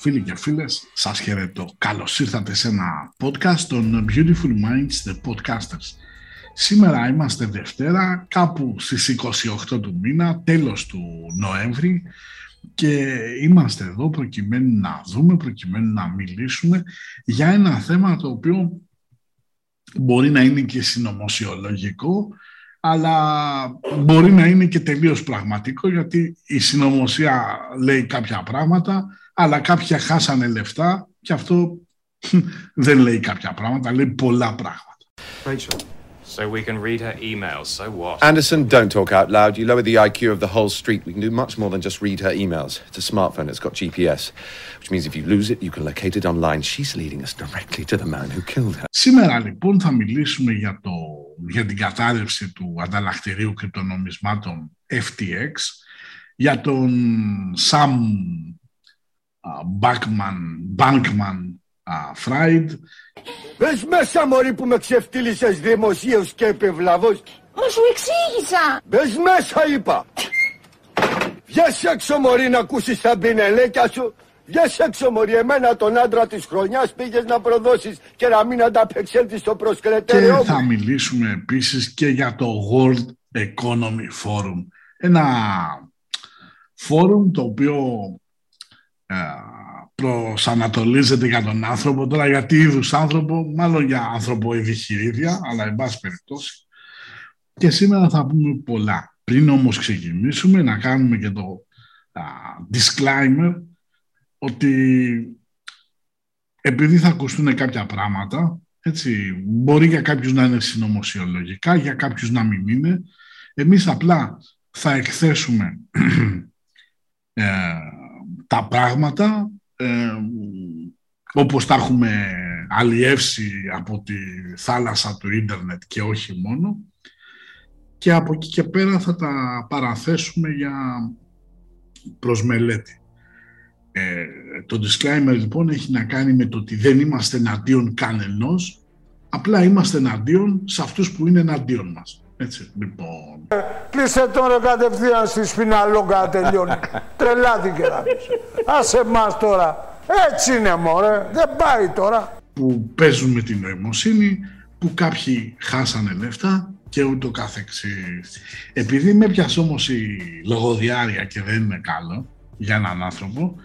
Φίλοι και φίλες, σας χαιρετώ. Καλώς ήρθατε σε ένα podcast των Beautiful Minds, The Podcasters. Σήμερα είμαστε Δευτέρα, κάπου στις 28 του μήνα, τέλος του Νοέμβρη και είμαστε εδώ προκειμένου να δούμε, προκειμένου να μιλήσουμε για ένα θέμα το οποίο μπορεί να είναι και συνωμοσιολογικό, αλλά μπορεί να είναι και τελείως πραγματικό, γιατί η συνωμοσία λέει κάποια πράγματα, αλλά κάποια χάσανε λεφτά και αυτό δεν λέει κάποια πράγματα, λέει πολλά πράγματα. Rachel. So we can read her emails. So what? Anderson, don't talk out loud. You lower the IQ of the whole street. We can do much more than just read her emails. It's a smartphone, it's got GPS, which means if you lose it, you can locate it online. She's leading us directly to the man who killed her. Σήμερα λοιπόν θα μιλήσουμε για, το, για την κατάρρευση του ανταλλακτηρίου κρυπτονομισμάτων FTX, για τον Sam Bankman, Bankman Fried. Μπες μέσα μωρή που με ξεφτύλισες δημοσίως και επιβλαβώς. Μα σου εξήγησα. Μπες μέσα είπα. Βγες έξω μωρή να ακούσεις τα μπινελέκια σου. Βγες έξω μωρή εμένα τον άντρα της χρονιάς πήγες να προδώσεις και να μην ανταπεξέλθεις στο Και προσκρετέριό θα μου. μιλήσουμε επίσης και για το World Economy Forum. Ένα φόρουμ το οποίο ε, προσανατολίζεται για τον άνθρωπο. Τώρα για τι είδους άνθρωπο, μάλλον για άνθρωπο επιχειρήδια, αλλά εν πάση περιπτώσει. Και σήμερα θα πούμε πολλά. Πριν όμως ξεκινήσουμε να κάνουμε και το α, disclaimer ότι επειδή θα ακουστούν κάποια πράγματα, έτσι, μπορεί για κάποιους να είναι συνωμοσιολογικά, για κάποιους να μην είναι. Εμείς απλά θα εκθέσουμε ε, τα πράγματα ε, όπως τα έχουμε αλλιεύσει από τη θάλασσα του ίντερνετ και όχι μόνο και από εκεί και πέρα θα τα παραθέσουμε για προσμελέτη. Ε, το disclaimer λοιπόν έχει να κάνει με το ότι δεν είμαστε εναντίον κανενός, απλά είμαστε εναντίον σε αυτούς που είναι εναντίον μας. Έτσι, λοιπόν. Κλείσε τώρα κατευθείαν στη σπιναλόγκα τελειώνει. Τρελάθηκε να πεις. Άσε μας τώρα. Έτσι είναι μωρέ. Δεν πάει τώρα. που παίζουν με την νοημοσύνη, που κάποιοι χάσανε λεφτά και ούτω καθεξής. Επειδή με πιασε όμως η λογοδιάρεια και δεν είναι καλό για έναν άνθρωπο,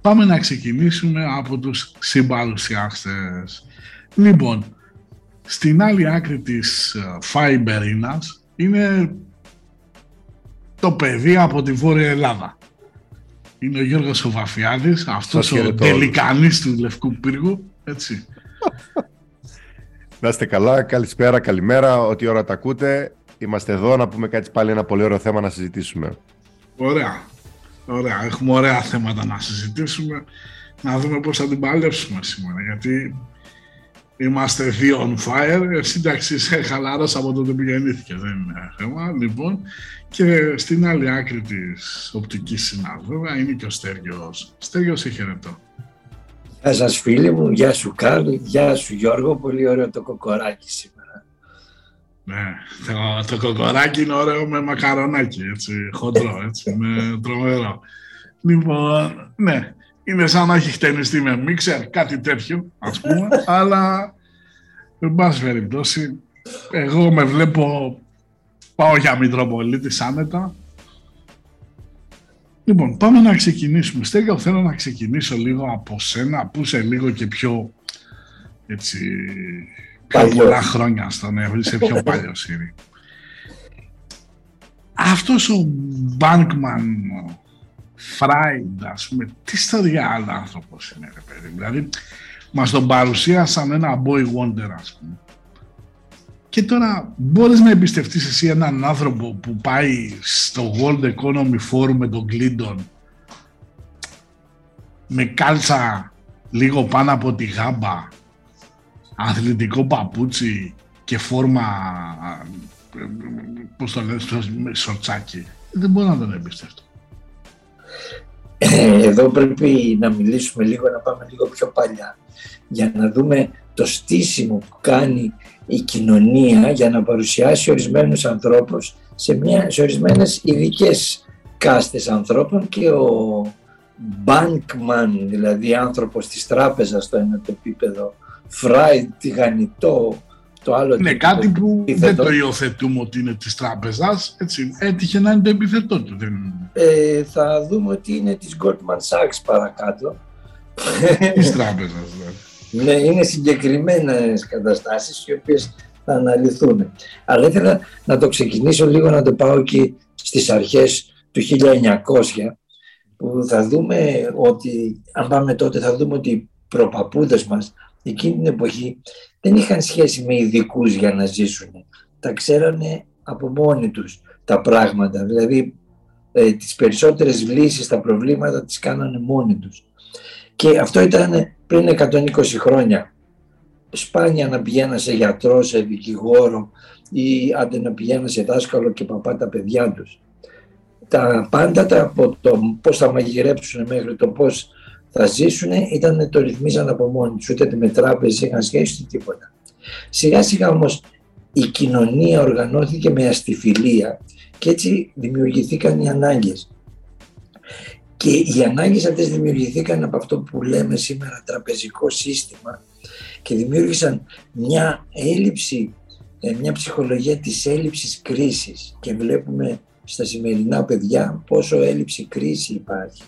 πάμε να ξεκινήσουμε από τους συμπαρουσιάστες. Λοιπόν, στην άλλη άκρη της ε, Φάιμπερίνας είναι το παιδί από τη Βόρεια Ελλάδα. Είναι ο Γιώργος ο Βαφιάδης, αυτός Σας ο χαιρετώ όλους. τελικανής του Λευκού Πύργου, έτσι. Να είστε καλά, καλησπέρα, καλημέρα, ό,τι ώρα τα ακούτε. Είμαστε εδώ να πούμε κάτι πάλι ένα πολύ ωραίο θέμα να συζητήσουμε. Ωραία. Ωραία. Έχουμε ωραία θέματα να συζητήσουμε. Να δούμε πώς θα την παλέψουμε σήμερα. Γιατί είμαστε δύο on fire. Εσύ εντάξει είσαι χαλάρος από τότε που γεννήθηκε. Δεν είναι θέμα. Λοιπόν, και στην άλλη άκρη της οπτικής συνάδου βέβαια, είναι και ο Στέργιος. Στέργιος, σε χαιρετώ. Γεια σας φίλοι μου, γεια σου Κάρλ, γεια σου Γιώργο, πολύ ωραίο το κοκοράκι σήμερα. Ναι, το, το κοκοράκι είναι ωραίο με μακαρονάκι, έτσι, χοντρό, έτσι, με τρομερό. Λοιπόν, ναι, είναι σαν να έχει χτενιστεί με μίξερ, κάτι τέτοιο, ας πούμε, αλλά, εν πάση περιπτώσει, εγώ με βλέπω, πάω για Μητροπολίτης άνετα. Λοιπόν, πάμε να ξεκινήσουμε. Στέγιο, θέλω να ξεκινήσω λίγο από σένα, που είσαι λίγο και πιο, έτσι, πιο Παλιός. πολλά χρόνια στον Εύρη, είσαι πιο παλιό Σύρι. Αυτός ο Bankman Fried, ας πούμε, τι στο διάλογο άνθρωπος είναι, ρε παιδί. μου. Δηλαδή, μας τον παρουσίασαν ένα boy wonder, ας πούμε. Και τώρα μπορείς να εμπιστευτείς εσύ έναν άνθρωπο που πάει στο World Economy Forum με τον Clinton με κάλτσα λίγο πάνω από τη γάμπα, αθλητικό παπούτσι και φόρμα, ε, πώς το λένε, στο- με σορτσάκι. Δεν μπορώ να τον εμπιστευτώ. Ε, Εδώ πρέπει να μιλήσουμε λίγο, να πάμε λίγο πιο παλιά για να δούμε το στήσιμο που κάνει η κοινωνία για να παρουσιάσει ορισμένους ανθρώπους σε, μια, σε ορισμένες ειδικές κάστες ανθρώπων και ο bankman, δηλαδή άνθρωπος της τράπεζας στο ένα το επίπεδο, Φράιντ, τηγανιτό, το άλλο Ναι, το κάτι που δεν επίθετο. το υιοθετούμε ότι είναι της τράπεζας, έτσι, έτυχε να είναι το επιθετό του. Δεν... Ε, θα δούμε ότι είναι της Goldman Sachs παρακάτω. της τράπεζας, δηλαδή. Ναι, είναι συγκεκριμένες καταστάσεις οι οποίες θα αναλυθούν. Αλλά ήθελα να το ξεκινήσω λίγο να το πάω εκεί στις αρχές του 1900 που θα δούμε ότι, αν πάμε τότε θα δούμε ότι οι προπαπούδες μας εκείνη την εποχή δεν είχαν σχέση με ειδικούς για να ζήσουν. Τα ξέρανε από μόνοι τους τα πράγματα. Δηλαδή ε, τις περισσότερες λύσεις στα προβλήματα τις κάνανε μόνοι τους. Και αυτό ήταν πριν 120 χρόνια. Σπάνια να πηγαίνα σε γιατρό, σε δικηγόρο ή άντε να πηγαίνα σε δάσκαλο και παπά τα παιδιά τους. Τα πάντα τα, από το πώς θα μαγειρέψουν μέχρι το πώς θα ζήσουν ήταν το ρυθμίζαν από μόνοι τους. Ούτε με τράπεζες είχαν σχέση ούτε τίποτα. Σιγά σιγά όμως η κοινωνία οργανώθηκε με αστιφιλία και έτσι δημιουργηθήκαν οι ανάγκες. Και οι ανάγκες αυτές δημιουργηθήκαν από αυτό που λέμε σήμερα τραπεζικό σύστημα και δημιούργησαν μια έλλειψη, ε, μια ψυχολογία της έλλειψης κρίσης και βλέπουμε στα σημερινά παιδιά πόσο έλλειψη κρίση υπάρχει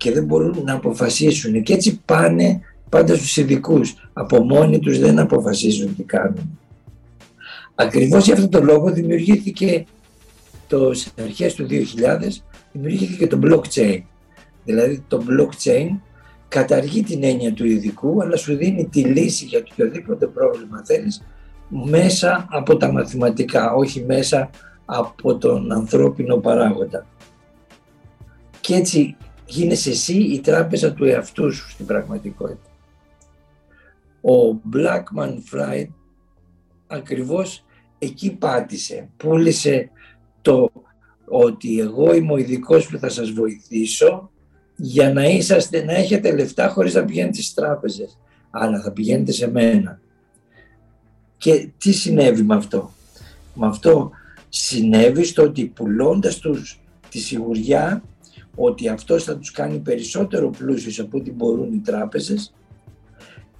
και δεν μπορούν να αποφασίσουν και έτσι πάνε πάντα στους ειδικούς. Από μόνοι τους δεν αποφασίζουν τι κάνουν. Ακριβώς για αυτόν τον λόγο δημιουργήθηκε το, στις αρχές του 2000 δημιουργήθηκε το blockchain. Δηλαδή το blockchain καταργεί την έννοια του ειδικού αλλά σου δίνει τη λύση για οποιοδήποτε πρόβλημα θέλεις μέσα από τα μαθηματικά, όχι μέσα από τον ανθρώπινο παράγοντα. Και έτσι γίνεσαι εσύ η τράπεζα του εαυτού σου στην πραγματικότητα. Ο Blackman Fried ακριβώς εκεί πάτησε, πούλησε το ότι εγώ είμαι ο ειδικός που θα σας βοηθήσω για να, είσαστε, να έχετε λεφτά χωρίς να πηγαίνετε στις τράπεζες, αλλά θα πηγαίνετε σε μένα. Και τι συνέβη με αυτό; Με αυτό συνέβη στο ότι πουλώντας τους τη σιγουριά ότι αυτός θα τους κάνει περισσότερο πλούσιους από ό,τι μπορούν οι τράπεζες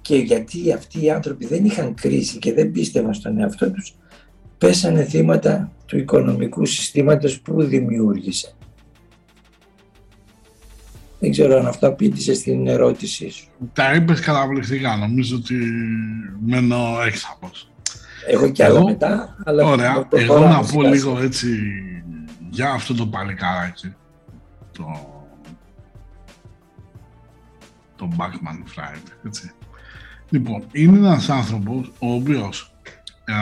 και γιατί αυτοί οι άνθρωποι δεν είχαν κρίση και δεν πίστευαν στον εαυτό τους πέσανε θύματα του οικονομικού συστήματος που δημιούργησε. Δεν ξέρω αν αυτό απήντησε στην ερώτησή σου. Τα είπες καταπληκτικά, νομίζω ότι μένω έξαπος. Έχω και άλλα Εγώ- μετά, αλλά Ωραία, το εγώ προχωράμε να πω σιγά λίγο σιγά. έτσι για αυτό το παλικάράκι, το, το Backman Fried, έτσι. Λοιπόν, είναι ένας άνθρωπος ο οποίος α,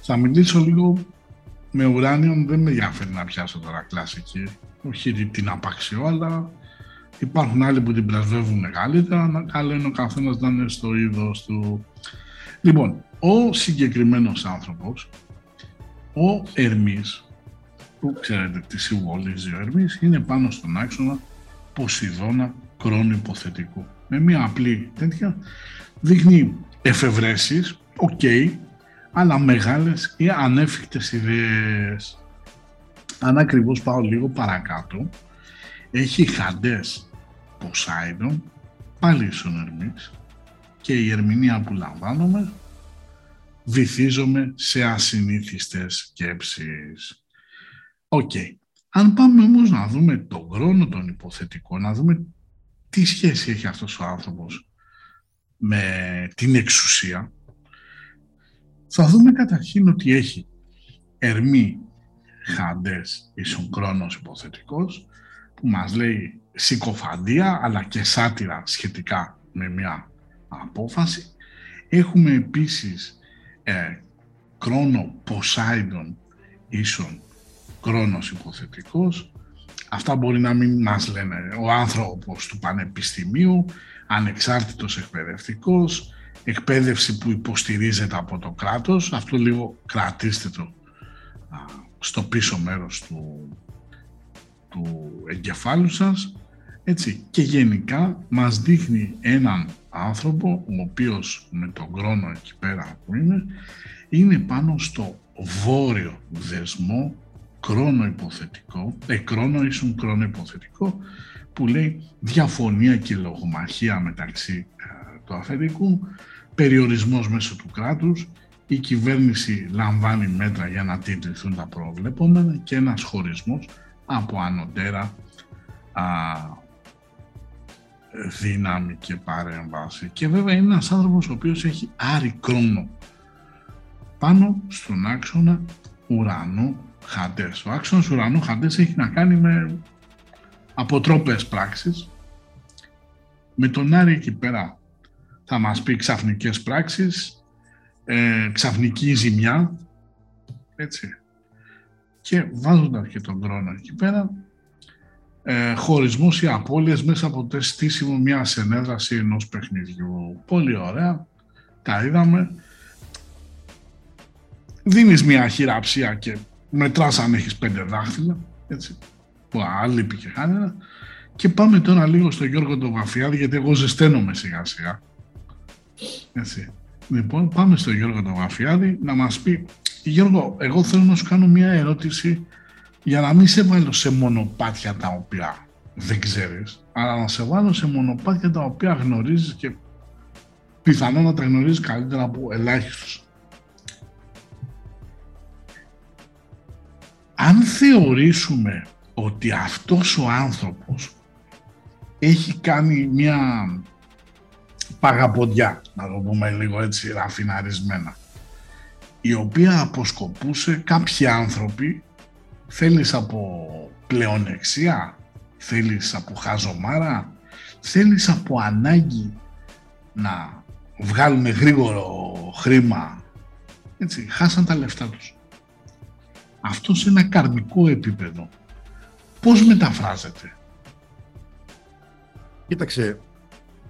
θα μιλήσω λίγο με ουράνιον, δεν με ενδιαφέρει να πιάσω τώρα κλασική, όχι την απαξιώ, αλλά υπάρχουν άλλοι που την πρεσβεύουν καλύτερα, να καλό είναι ο καθένας να είναι στο είδος του. Λοιπόν, ο συγκεκριμένος άνθρωπος, ο Ερμής, που ξέρετε τι συμβολίζει ο Ερμής, είναι πάνω στον άξονα Ποσειδώνα Κρόνου υποθετικού. Με μια απλή τέτοια δείχνει εφευρέσεις, οκ, αλλά μεγάλες ή ανέφικτες ιδέες. Αν ακριβώς πάω λίγο παρακάτω, έχει Hades Poseidon, πάλι στον Ερμής, και η ερμηνεία που λαμβάνουμε βυθίζομαι σε ασυνήθιστες σκέψεις. Οκ. Αν πάμε όμως να δούμε τον Κρόνο των υποθετικών, να δούμε τι σχέση έχει αυτός ο άνθρωπος με την εξουσία, θα δούμε καταρχήν ότι έχει ερμή χαντές ίσον χρόνος υποθετικός, που μας λέει συκοφαντία αλλά και σάτυρα σχετικά με μια απόφαση. Έχουμε επίσης ε, κρόνο Ποσάιντον ίσον κρόνος υποθετικός. Αυτά μπορεί να μην μας λένε ο άνθρωπος του πανεπιστημίου, ανεξάρτητος εκπαιδευτικός, εκπαίδευση που υποστηρίζεται από το κράτος. Αυτό λίγο κρατήστε το α, στο πίσω μέρος του, του εγκεφάλου σας. Έτσι. Και γενικά μας δείχνει έναν άνθρωπο ο οποίος με τον χρόνο εκεί πέρα που είναι είναι πάνω στο βόρειο δεσμό κρόνο υποθετικό, ε, κρόνο ίσον κρόνο υποθετικό, που λέει διαφωνία και λογομαχία μεταξύ ε, του αφεντικού, περιορισμός μέσω του κράτους, η κυβέρνηση λαμβάνει μέτρα για να τίτληθούν τα προβλεπόμενα και ένας χωρισμός από ανωτέρα α, δύναμη και παρέμβαση. Και βέβαια είναι ένας άνθρωπος ο οποίος έχει άρρη κρόνο πάνω στον άξονα ουρανού Χαντές. Ο άξονας ουρανού Χαντές έχει να κάνει με αποτρόπες πράξεις. Με τον Άρη εκεί πέρα θα μας πει ξαφνικές πράξεις, ε, ξαφνική ζημιά, έτσι. Και βάζοντας και τον χρόνο εκεί πέρα, ε, χωρισμός ή απώλειες μέσα από το στήσιμο μια ενέδραση ενός παιχνιδιού. Πολύ ωραία, τα είδαμε. Δίνεις μια χειραψία και μετράς αν έχεις πέντε δάχτυλα, έτσι, που άλλη και χάνερα. Και πάμε τώρα λίγο στο Γιώργο τον Βαφιάδη, γιατί εγώ ζεσταίνομαι σιγά σιγά. Έτσι. Λοιπόν, πάμε στο Γιώργο τον Βαφιάδη να μας πει Γιώργο, εγώ θέλω να σου κάνω μια ερώτηση για να μην σε βάλω σε μονοπάτια τα οποία δεν ξέρεις, αλλά να σε βάλω σε μονοπάτια τα οποία γνωρίζεις και πιθανόν να τα γνωρίζεις καλύτερα από ελάχιστους. Αν θεωρήσουμε ότι αυτός ο άνθρωπος έχει κάνει μια παγαποντιά, να το πούμε λίγο έτσι ραφιναρισμένα, η οποία αποσκοπούσε κάποιοι άνθρωποι θέλεις από πλεονεξία, θέλεις από χαζομάρα, θέλεις από ανάγκη να βγάλουν γρήγορο χρήμα. Έτσι, χάσαν τα λεφτά τους. Αυτό σε ένα καρμικό επίπεδο πώς μεταφράζεται; Κοίταξε,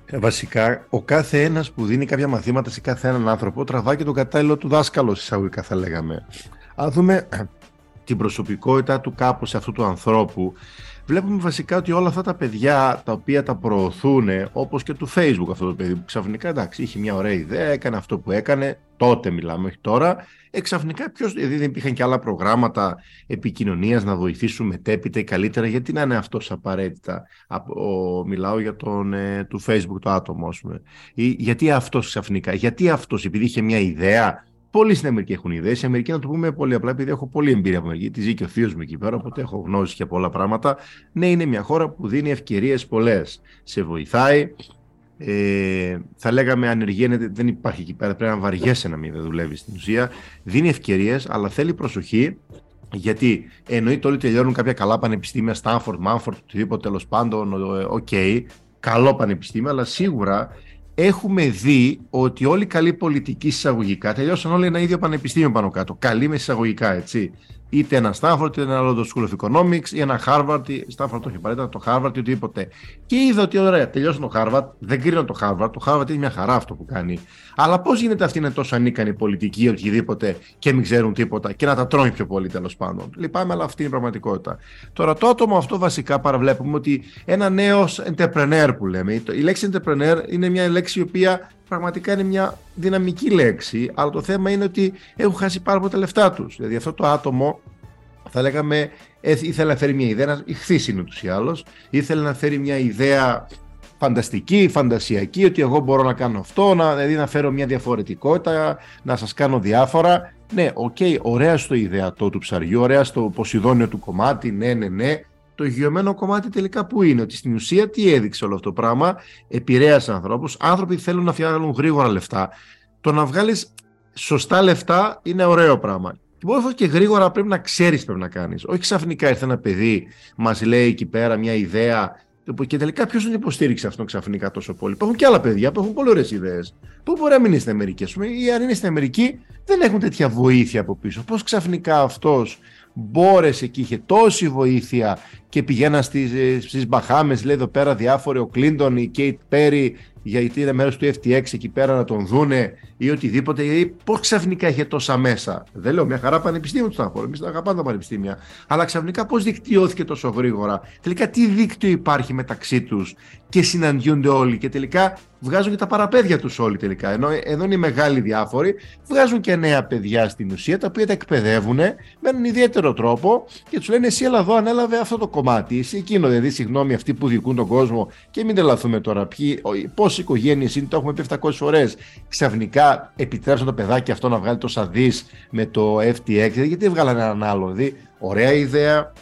ε, βασικά ο κάθε ένας που δίνει κάποια μαθήματα σε κάθε έναν άνθρωπο τραβάει και τον κατάλληλο του δάσκαλο εισαγωγικά θα λέγαμε. Αν δούμε την προσωπικότητα του κάπου σε αυτού του ανθρώπου βλέπουμε βασικά ότι όλα αυτά τα παιδιά τα οποία τα προωθούν, όπως και του Facebook αυτό το παιδί που ξαφνικά εντάξει, είχε μια ωραία ιδέα, έκανε αυτό που έκανε, τότε μιλάμε, όχι τώρα, εξαφνικά ποιος, δηλαδή δεν υπήρχαν και άλλα προγράμματα επικοινωνίας να βοηθήσουν μετέπειτα ή καλύτερα, γιατί να είναι αυτός απαραίτητα, ο, μιλάω για τον ε, του Facebook το άτομο, πούμε. Ή, γιατί αυτός ξαφνικά, γιατί αυτός επειδή είχε μια ιδέα, Πολλοί στην Αμερική έχουν ιδέες. Στην Αμερική, να το πούμε πολύ απλά, επειδή έχω πολλή εμπειρία από Αμερική, τη ζει και ο θείος μου εκεί πέρα, οπότε έχω γνώση για πολλά πράγματα. Ναι, είναι μια χώρα που δίνει ευκαιρίες πολλές. Σε βοηθάει. Ε, θα λέγαμε ανεργία δεν υπάρχει εκεί πέρα. Πρέπει να βαριέσαι να μην δουλεύεις στην ουσία. Δίνει ευκαιρίες, αλλά θέλει προσοχή γιατί εννοείται όλοι τελειώνουν κάποια καλά πανεπιστήμια, Στάνφορντ, Μάνφορντ, οτιδήποτε τέλος πάντων, OK, okay, καλό πανεπιστήμιο, αλλά σίγουρα έχουμε δει ότι όλοι οι καλοί πολιτικοί εισαγωγικά τελειώσαν όλοι ένα ίδιο πανεπιστήμιο πάνω κάτω. Καλοί με εισαγωγικά, έτσι. Είτε ένα Stanford, είτε ένα άλλο School of Economics, ή ένα Harvard, Stanford το έχει παρέτητα, το Harvard ή οτιδήποτε. Και είδα ότι ωραία, τελειώσαν το Harvard, δεν κρίνω το Harvard, το Harvard είναι μια χαρά αυτό που κάνει. Αλλά πώς γίνεται αυτοί είναι τόσο ανίκανοι πολιτικοί ή οτιδήποτε και μην ξέρουν τίποτα και να τα τρώνε πιο πολύ τέλος πάντων. Λυπάμαι, αλλά αυτή είναι η πραγματικότητα. Τώρα το άτομο αυτό βασικά παραβλέπουμε ότι ένα νέος entrepreneur που λέμε, η λέξη entrepreneur είναι μια λέξη η οποία πραγματικά είναι μια δυναμική λέξη, αλλά το θέμα είναι ότι έχουν χάσει πάρα πολλά τα λεφτά τους. Δηλαδή αυτό το άτομο θα λέγαμε ήθελε να φέρει μια ιδέα, ιχθύς είναι ούτως ή άλλως, ήθελε να φέρει μια ιδέα φανταστική, φαντασιακή, ότι εγώ μπορώ να κάνω αυτό, να, δηλαδή να φέρω μια διαφορετικότητα, να σας κάνω διάφορα. Ναι, OK, okay, ωραία στο ιδεατό του ψαριού, ωραία στο ποσειδόνιο του κομμάτι, ναι, ναι, ναι. Το γειωμένο κομμάτι τελικά που είναι, ότι στην ουσία τι έδειξε όλο αυτό το πράγμα, επηρέασε ανθρώπους, άνθρωποι θέλουν να φτιάχνουν γρήγορα λεφτά. Το να βγάλεις σωστά λεφτά είναι ωραίο πράγμα. Και μπορεί και γρήγορα πρέπει να ξέρεις τι πρέπει να κάνεις. Όχι ξαφνικά ήρθε ένα παιδί, μας λέει εκεί πέρα μια ιδέα και τελικά ποιος τον υποστήριξε αυτόν ξαφνικά τόσο πολύ. Υπάρχουν και άλλα παιδιά που έχουν πολύ ωραίες ιδέες. Πού μπορεί να μην είναι στην Αμερική, ας πούμε, ή αν είναι στην Αμερική, δεν έχουν τέτοια βοήθεια από πίσω. Πώς ξαφνικά αυτός μπόρεσε και είχε τόση βοήθεια και πηγαίνα στις, στις Μπαχάμες, λέει εδώ πέρα διάφοροι, ο Κλίντον, η Κέιτ Πέρι, γιατί είναι μέρος του FTX εκεί πέρα να τον δούνε ή οτιδήποτε. Ή πώς ξαφνικά είχε τόσα μέσα. Δεν λέω μια χαρά πανεπιστήμιο του Στάνφορντ. Εμείς τα αγαπάμε τα πανεπιστήμια. Αλλά ξαφνικά πώς δικτυώθηκε τόσο γρήγορα. Τελικά τι δίκτυο υπάρχει μεταξύ τους και συναντιούνται όλοι. Και τελικά βγάζουν και τα παραπέδια τους όλοι τελικά. Ενώ εδώ είναι οι μεγάλοι διάφοροι, βγάζουν και νέα παιδιά στην ουσία τα οποία τα εκπαιδεύουν με έναν ιδιαίτερο τρόπο και τους λένε: Εσύ, έλα εδώ, ανέλαβε αυτό το κομμάτι. Εσύ εκείνο, δηλαδή, συγγνώμη, αυτοί που διοικούν τον κόσμο και μην τρελαθούμε τώρα. Πόσες οικογένειες είναι, το έχουμε πει 700 φορές. Ξαφνικά επιτρέψαν το παιδάκι αυτό να βγάλει τόσα δις με το FTX. Γιατί βγάλανε έναν άλλο. Δηλαδή, ωραία ιδέα,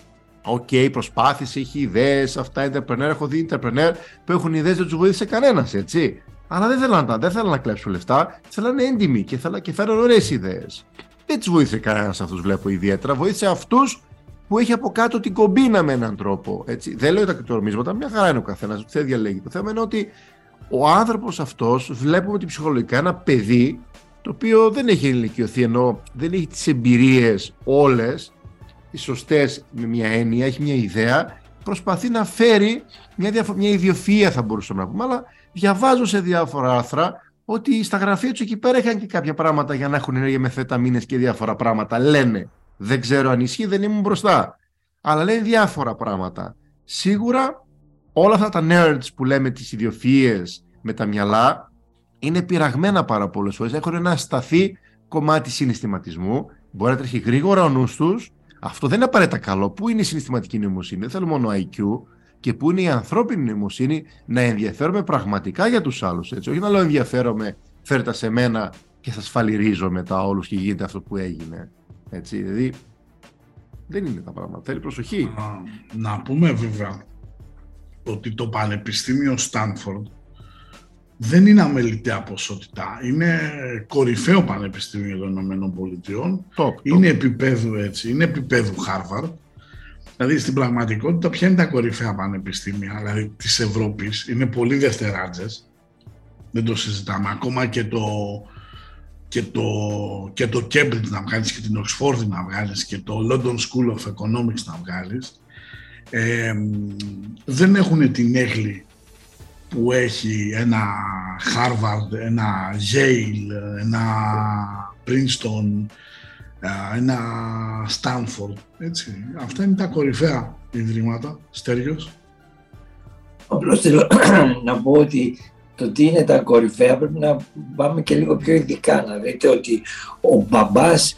OK, okay, προσπάθησε, είχε ιδέες, αυτά entrepreneur. Έχω δει entrepreneur που έχουν ιδέες, δεν τους βοήθησε κανένας, έτσι. Αλλά δεν θέλαν, δεν θέλαν να κλέψουν λεφτά, θέλανε έντιμοι και, θέλαν, και φέραν ωραίες ιδέες. Δεν τους βοήθησε κανένας αυτούς, βλέπω ιδιαίτερα. Βοήθησε αυτούς που έχει από κάτω την κομπίνα με έναν τρόπο. Έτσι. Δεν λέω τα κρυπτονομίσματα, μια χαρά είναι ο καθένας, δεν διαλέγει. Το θέμα είναι ότι ο άνθρωπος αυτός, βλέπουμε ότι ψυχολογικά ένα παιδί το οποίο δεν έχει ηλικιωθεί ενώ δεν έχει τις εμπειρίες όλες οι σωστές με μια έννοια, έχει μια ιδέα, προσπαθεί να φέρει μια, διαφο- μια ιδιοφυΐα θα μπορούσαμε να πούμε, αλλά διαβάζω σε διάφορα άρθρα ότι στα γραφεία του εκεί πέρα είχαν και κάποια πράγματα για να έχουν ενέργεια με θεταμίνες και διάφορα πράγματα. Λένε, δεν ξέρω αν ισχύει, δεν ήμουν μπροστά. Αλλά λένε διάφορα πράγματα. Σίγουρα όλα αυτά τα nerds που λέμε τις ιδιοφυΐες με τα μυαλά είναι πειραγμένα πάρα πολλές φορές. Έχουν ένα σταθή κομμάτι συναισθηματισμού. Μπορεί να τρέχει γρήγορα ο νους τους αυτό δεν είναι απαραίτητα καλό. Πού είναι η συναισθηματική νοημοσύνη, δεν θέλω μόνο IQ, και πού είναι η ανθρώπινη νοημοσύνη; Να ενδιαφέρομαι πραγματικά για τους άλλους. Όχι να λέω ενδιαφέρομαι, φέρτε σε μένα και σας φαλυρίζω μετά όλους και γίνεται αυτό που έγινε. Έτσι, δηλαδή δεν είναι τα πράγματα. Θέλει προσοχή. Να, να πούμε βέβαια ότι το Πανεπιστήμιο Στάνφορντ δεν είναι αμεληταία ποσότητα. Είναι κορυφαίο πανεπιστήμιο των Ηνωμένων Πολιτειών. Είναι επίπεδου έτσι, είναι επίπεδου Harvard. Δηλαδή στην πραγματικότητα ποια είναι τα κορυφαία πανεπιστήμια δηλαδή της Ευρώπης. Είναι πολύ δευτεράτζες. Δεν το συζητάμε. Ακόμα και το, και το, και το Cambridge να βγάλεις και την Oxford να βγάλεις και το London School of Economics να βγάλεις ε, δεν έχουν την έγκλη που έχει ένα Harvard, ένα Yale, ένα Princeton, ένα Stanford, έτσι. Αυτά είναι τα κορυφαία ιδρύματα, Στέργιος. Απλώς θέλω να πω ότι το τι είναι τα κορυφαία πρέπει να πάμε και λίγο πιο ειδικά, να δείτε ότι ο μπαμπάς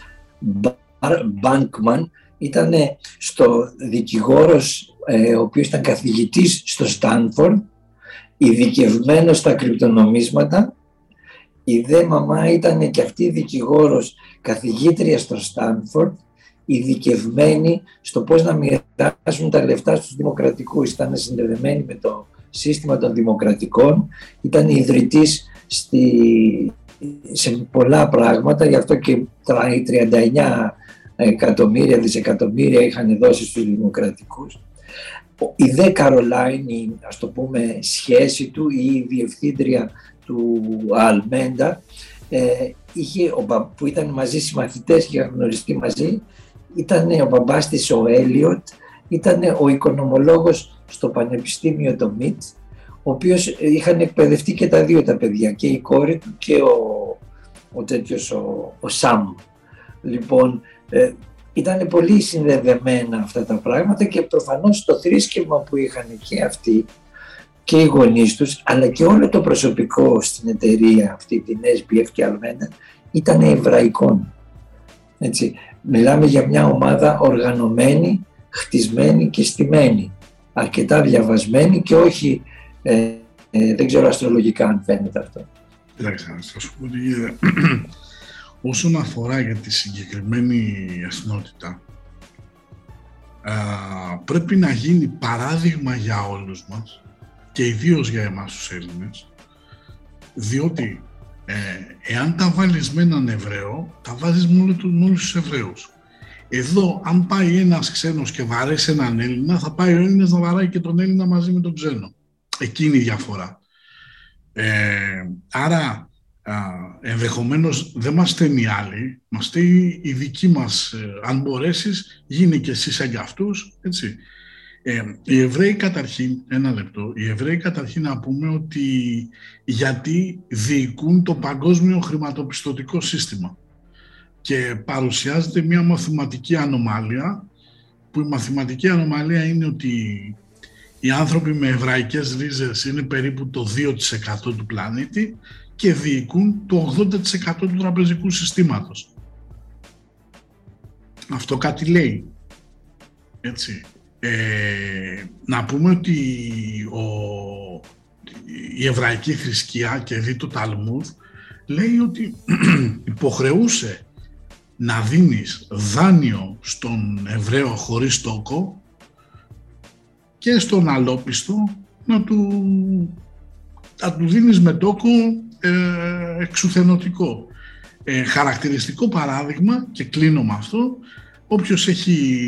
Μπάνκμαν ήταν στο δικηγόρος ε, ο οποίος ήταν καθηγητής στο Στάνφορντ ειδικευμένος στα κρυπτονομίσματα. Η δε μαμά ήταν και αυτή δικηγόρος καθηγήτρια στο Στάνφορντ, ειδικευμένη στο πώς να μοιράσουν τα λεφτά στους δημοκρατικούς. Ήταν συνδεδεμένη με το σύστημα των δημοκρατικών, ήταν ιδρυτής στη, σε πολλά πράγματα, γι' αυτό και 39 εκατομμύρια, δισεκατομμύρια είχαν δώσει στους δημοκρατικούς. Η δε Καρολάιν, ας το πούμε, σχέση του ή η διευθύντρια του Αλμέντα, ε, είχε, ο, που ήταν μαζί συμμαθητές και είχαν γνωριστεί μαζί, ήταν ο μπαμπάς της ο Έλιοτ, ήταν ο οικονομολόγος στο Πανεπιστήμιο το Μίτ, ο οποίος είχαν εκπαιδευτεί και τα δύο τα παιδιά, και η κόρη του και ο, ο τέτοιος ο, ο Σαμ. Λοιπόν, ε, ήταν πολύ συνδεδεμένα αυτά τα πράγματα και προφανώς το θρήσκευμα που είχαν και αυτοί και οι γονείς τους, αλλά και όλο το προσωπικό στην εταιρεία αυτή, την SBF και Almena, ήταν εβραϊκών. Έτσι. Μιλάμε για μια ομάδα οργανωμένη, χτισμένη και στημένη. Αρκετά διαβασμένη και όχι, ε, ε, δεν ξέρω αστρολογικά αν φαίνεται αυτό. Κοιτάξτε, θα σου πω Όσον αφορά για τη συγκεκριμένη εθνότητα, πρέπει να γίνει παράδειγμα για όλους μας και ιδίως για εμάς τους Έλληνες, διότι ε, εάν τα βάλεις με έναν Εβραίο, τα βάζεις με όλους τους Εβραίους. Εδώ, αν πάει ένας ξένος και βαρέσει έναν Έλληνα, θα πάει ο Έλληνας να βαράει και τον Έλληνα μαζί με τον ξένο. Εκείνη η διαφορά. Ε, άρα, ενδεχομένως δεν μας στέλνει οι άλλοι, μας στέλνει η δική μας, ε, αν μπορέσεις, γίνει και εσύ σαν κι αυτούς, έτσι. Ε, οι Εβραίοι καταρχήν, ένα λεπτό, οι Εβραίοι καταρχήν να πούμε ότι γιατί διοικούν το παγκόσμιο χρηματοπιστωτικό σύστημα και παρουσιάζεται μια μαθηματική ανομάλεια που η μαθηματική ανομαλία είναι ότι οι άνθρωποι με εβραϊκές ρίζες είναι περίπου το 2% του πλανήτη και διοικούν το 80% του τραπεζικού συστήματος. Αυτό κάτι λέει. Έτσι. Ε, να πούμε ότι ο, η εβραϊκή θρησκεία και δει το Ταλμούδ λέει ότι υποχρεούσε να δίνεις δάνειο στον Εβραίο χωρίς τόκο και στον αλόπιστο να του, να του δίνεις με τόκο ε, εξουθενωτικό. Ε, χαρακτηριστικό παράδειγμα και κλείνω με αυτό όποιος έχει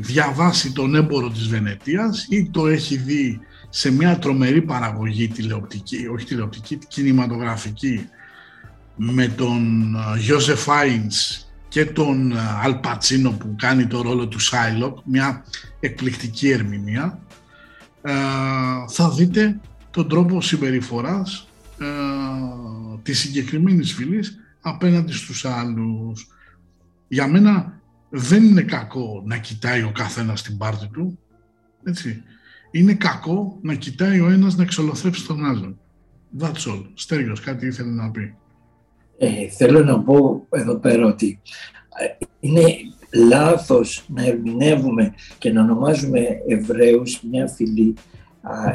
διαβάσει τον έμπορο της Βενετίας ή το έχει δει σε μια τρομερή παραγωγή τηλεοπτική, όχι τηλεοπτική, κινηματογραφική με τον Γιώσεφ Άινς και τον Αλπατσίνο που κάνει το ρόλο του Σάιλοκ, μια εκπληκτική ερμηνεία, ε, θα δείτε τον τρόπο συμπεριφοράς ε, της συγκεκριμένης φυλής απέναντι στους άλλους. Για μένα δεν είναι κακό να κοιτάει ο καθένας την πάρτη του, έτσι. Είναι κακό να κοιτάει ο ένας να εξολοθρέψει τον άλλον. That's all. Στέργιος, κάτι ήθελε να πει. Ε, θέλω να πω εδώ πέρα ότι ε, είναι λάθος να ερμηνεύουμε και να ονομάζουμε Εβραίους μια φυλή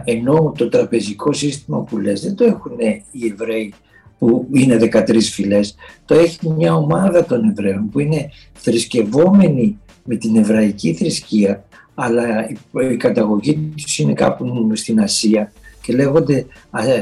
ενώ το τραπεζικό σύστημα που λες δεν το έχουν οι Εβραίοι που είναι 13 φυλές, το έχει μια ομάδα των Εβραίων που είναι θρησκευόμενοι με την εβραϊκή θρησκεία αλλά η καταγωγή τους είναι κάπου στην Ασία και λέγονται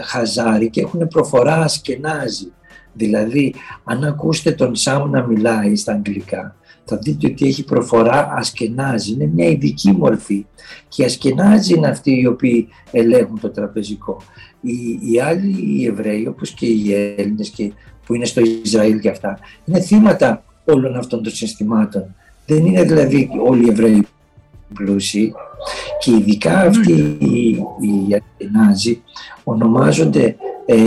Χαζάρι και έχουν προφορά Ασκενάζη. Δηλαδή, αν ακούσετε τον Σάμ να μιλάει στα αγγλικά, θα δείτε ότι έχει προφορά ασκενάζει. Είναι μια ειδική μορφή. Και ασκενάζει είναι αυτοί οι οποίοι ελέγχουν το τραπεζικό. Οι, οι άλλοι οι Εβραίοι, όπως και οι Έλληνες και, που είναι στο Ισραήλ και αυτά, είναι θύματα όλων αυτών των συστημάτων. Δεν είναι δηλαδή όλοι οι Εβραίοι πλούσιοι και ειδικά αυτοί οι, οι ονομάζονται, ε,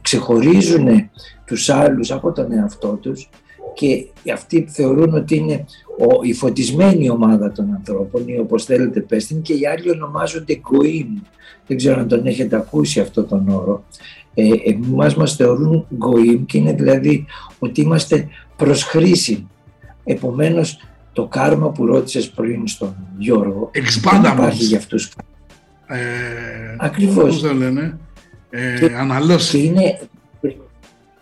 ξεχωρίζουν τους άλλους από τον εαυτό τους και αυτοί θεωρούν ότι είναι ο, η φωτισμένη ομάδα των ανθρώπων ή όπως θέλετε πέστε και οι άλλοι ονομάζονται γκοήμ. Δεν ξέρω αν τον έχετε ακούσει αυτό τον όρο. Ε, εμάς μας θεωρούν γκοήμ και είναι δηλαδή ότι είμαστε προς χρήση. Επομένως το κάρμα που ρώτησες πριν στον Γιώργο δεν υπάρχει για αυτούς. Ε, Ακριβώς. Πώς λένε; Ε, και, είναι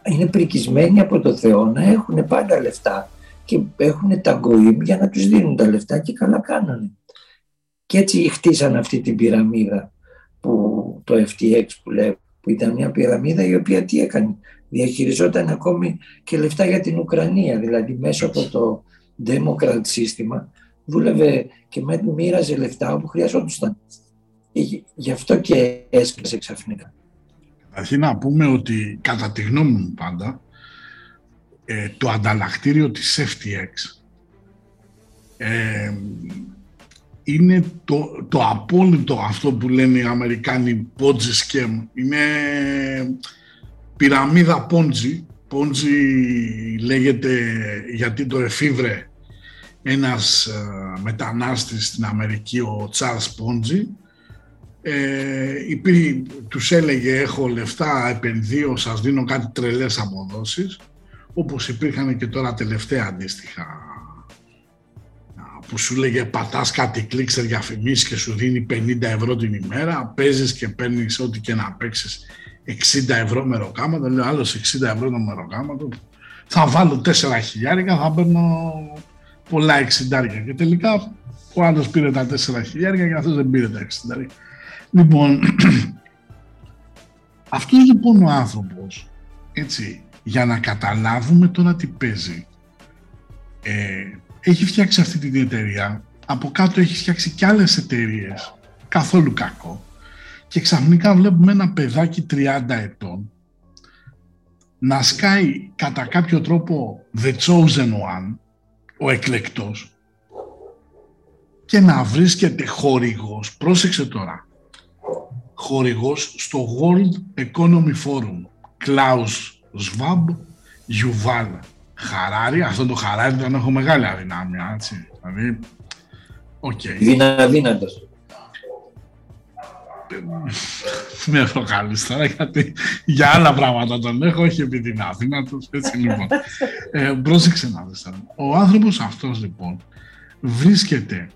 είναι πρικισμένοι από το Θεό να έχουν πάντα λεφτά και έχουν τα γκοήμ για να τους δίνουν τα λεφτά και καλά κάνουν. Και έτσι χτίσαν αυτή την πυραμίδα που το FTX που λέει που ήταν μια πυραμίδα η οποία τι έκανε. Διαχειριζόταν ακόμη και λεφτά για την Ουκρανία, δηλαδή μέσω από το Democrat σύστημα δούλευε και μοίραζε λεφτά όπου χρειαζόταν. Γι' αυτό και έσκασε ξαφνικά. Αρχή να πούμε ότι κατά τη γνώμη μου πάντα ε, το ανταλλακτήριο της FTX ε, είναι το, το απόλυτο αυτό που λένε οι Αμερικάνοι Ponzi Scam. Είναι πυραμίδα Ponzi. Ponzi λέγεται γιατί το εφήβρε ένας ε, μετανάστης στην Αμερική, ο Charles Ponzi, ε, υπήρχε, τους έλεγε έχω λεφτά, επενδύω, σας δίνω κάτι τρελές αποδόσεις όπως υπήρχαν και τώρα τελευταία αντίστοιχα. Που σου λέγε πατάς κάτι κλίξερ για διαφημίσεις και σου δίνει 50 ευρώ την ημέρα, παίζεις και παίρνεις ό,τι και να παίξεις 60 ευρώ μεροκάματο, λέω άλλος 60 ευρώ το μεροκάματο, θα βάλω 4 χιλιάρικα, θα παίρνω πολλά 60 και τελικά ο άλλος πήρε τα 4 χιλιάρικα και αυτός δεν πήρε τα 60 Λοιπόν, αυτός λοιπόν ο άνθρωπος, έτσι, για να καταλάβουμε τώρα τι παίζει, ε, έχει φτιάξει αυτή την εταιρεία, από κάτω έχει φτιάξει και άλλες εταιρείες, καθόλου κακό, και ξαφνικά βλέπουμε ένα παιδάκι 30 ετών να σκάει κατά κάποιο τρόπο the chosen one, ο εκλεκτός, και να βρίσκεται χορηγός, πρόσεξε τώρα, χορηγός στο World Economy Forum. Klaus Schwab, Yuval Χαράρι, αυτόν τον Χαράρι δεν έχω μεγάλη αδυναμία, έτσι. Δηλαδή, OK. Okay. Δυναδύνατος. Με προκαλείς τώρα γιατί για άλλα πράγματα τον έχω, όχι επειδή είναι αδύνατος, έτσι λοιπόν. Ε, πρόσεξε να δεις τώρα. Ο άνθρωπος αυτός λοιπόν βρίσκεται,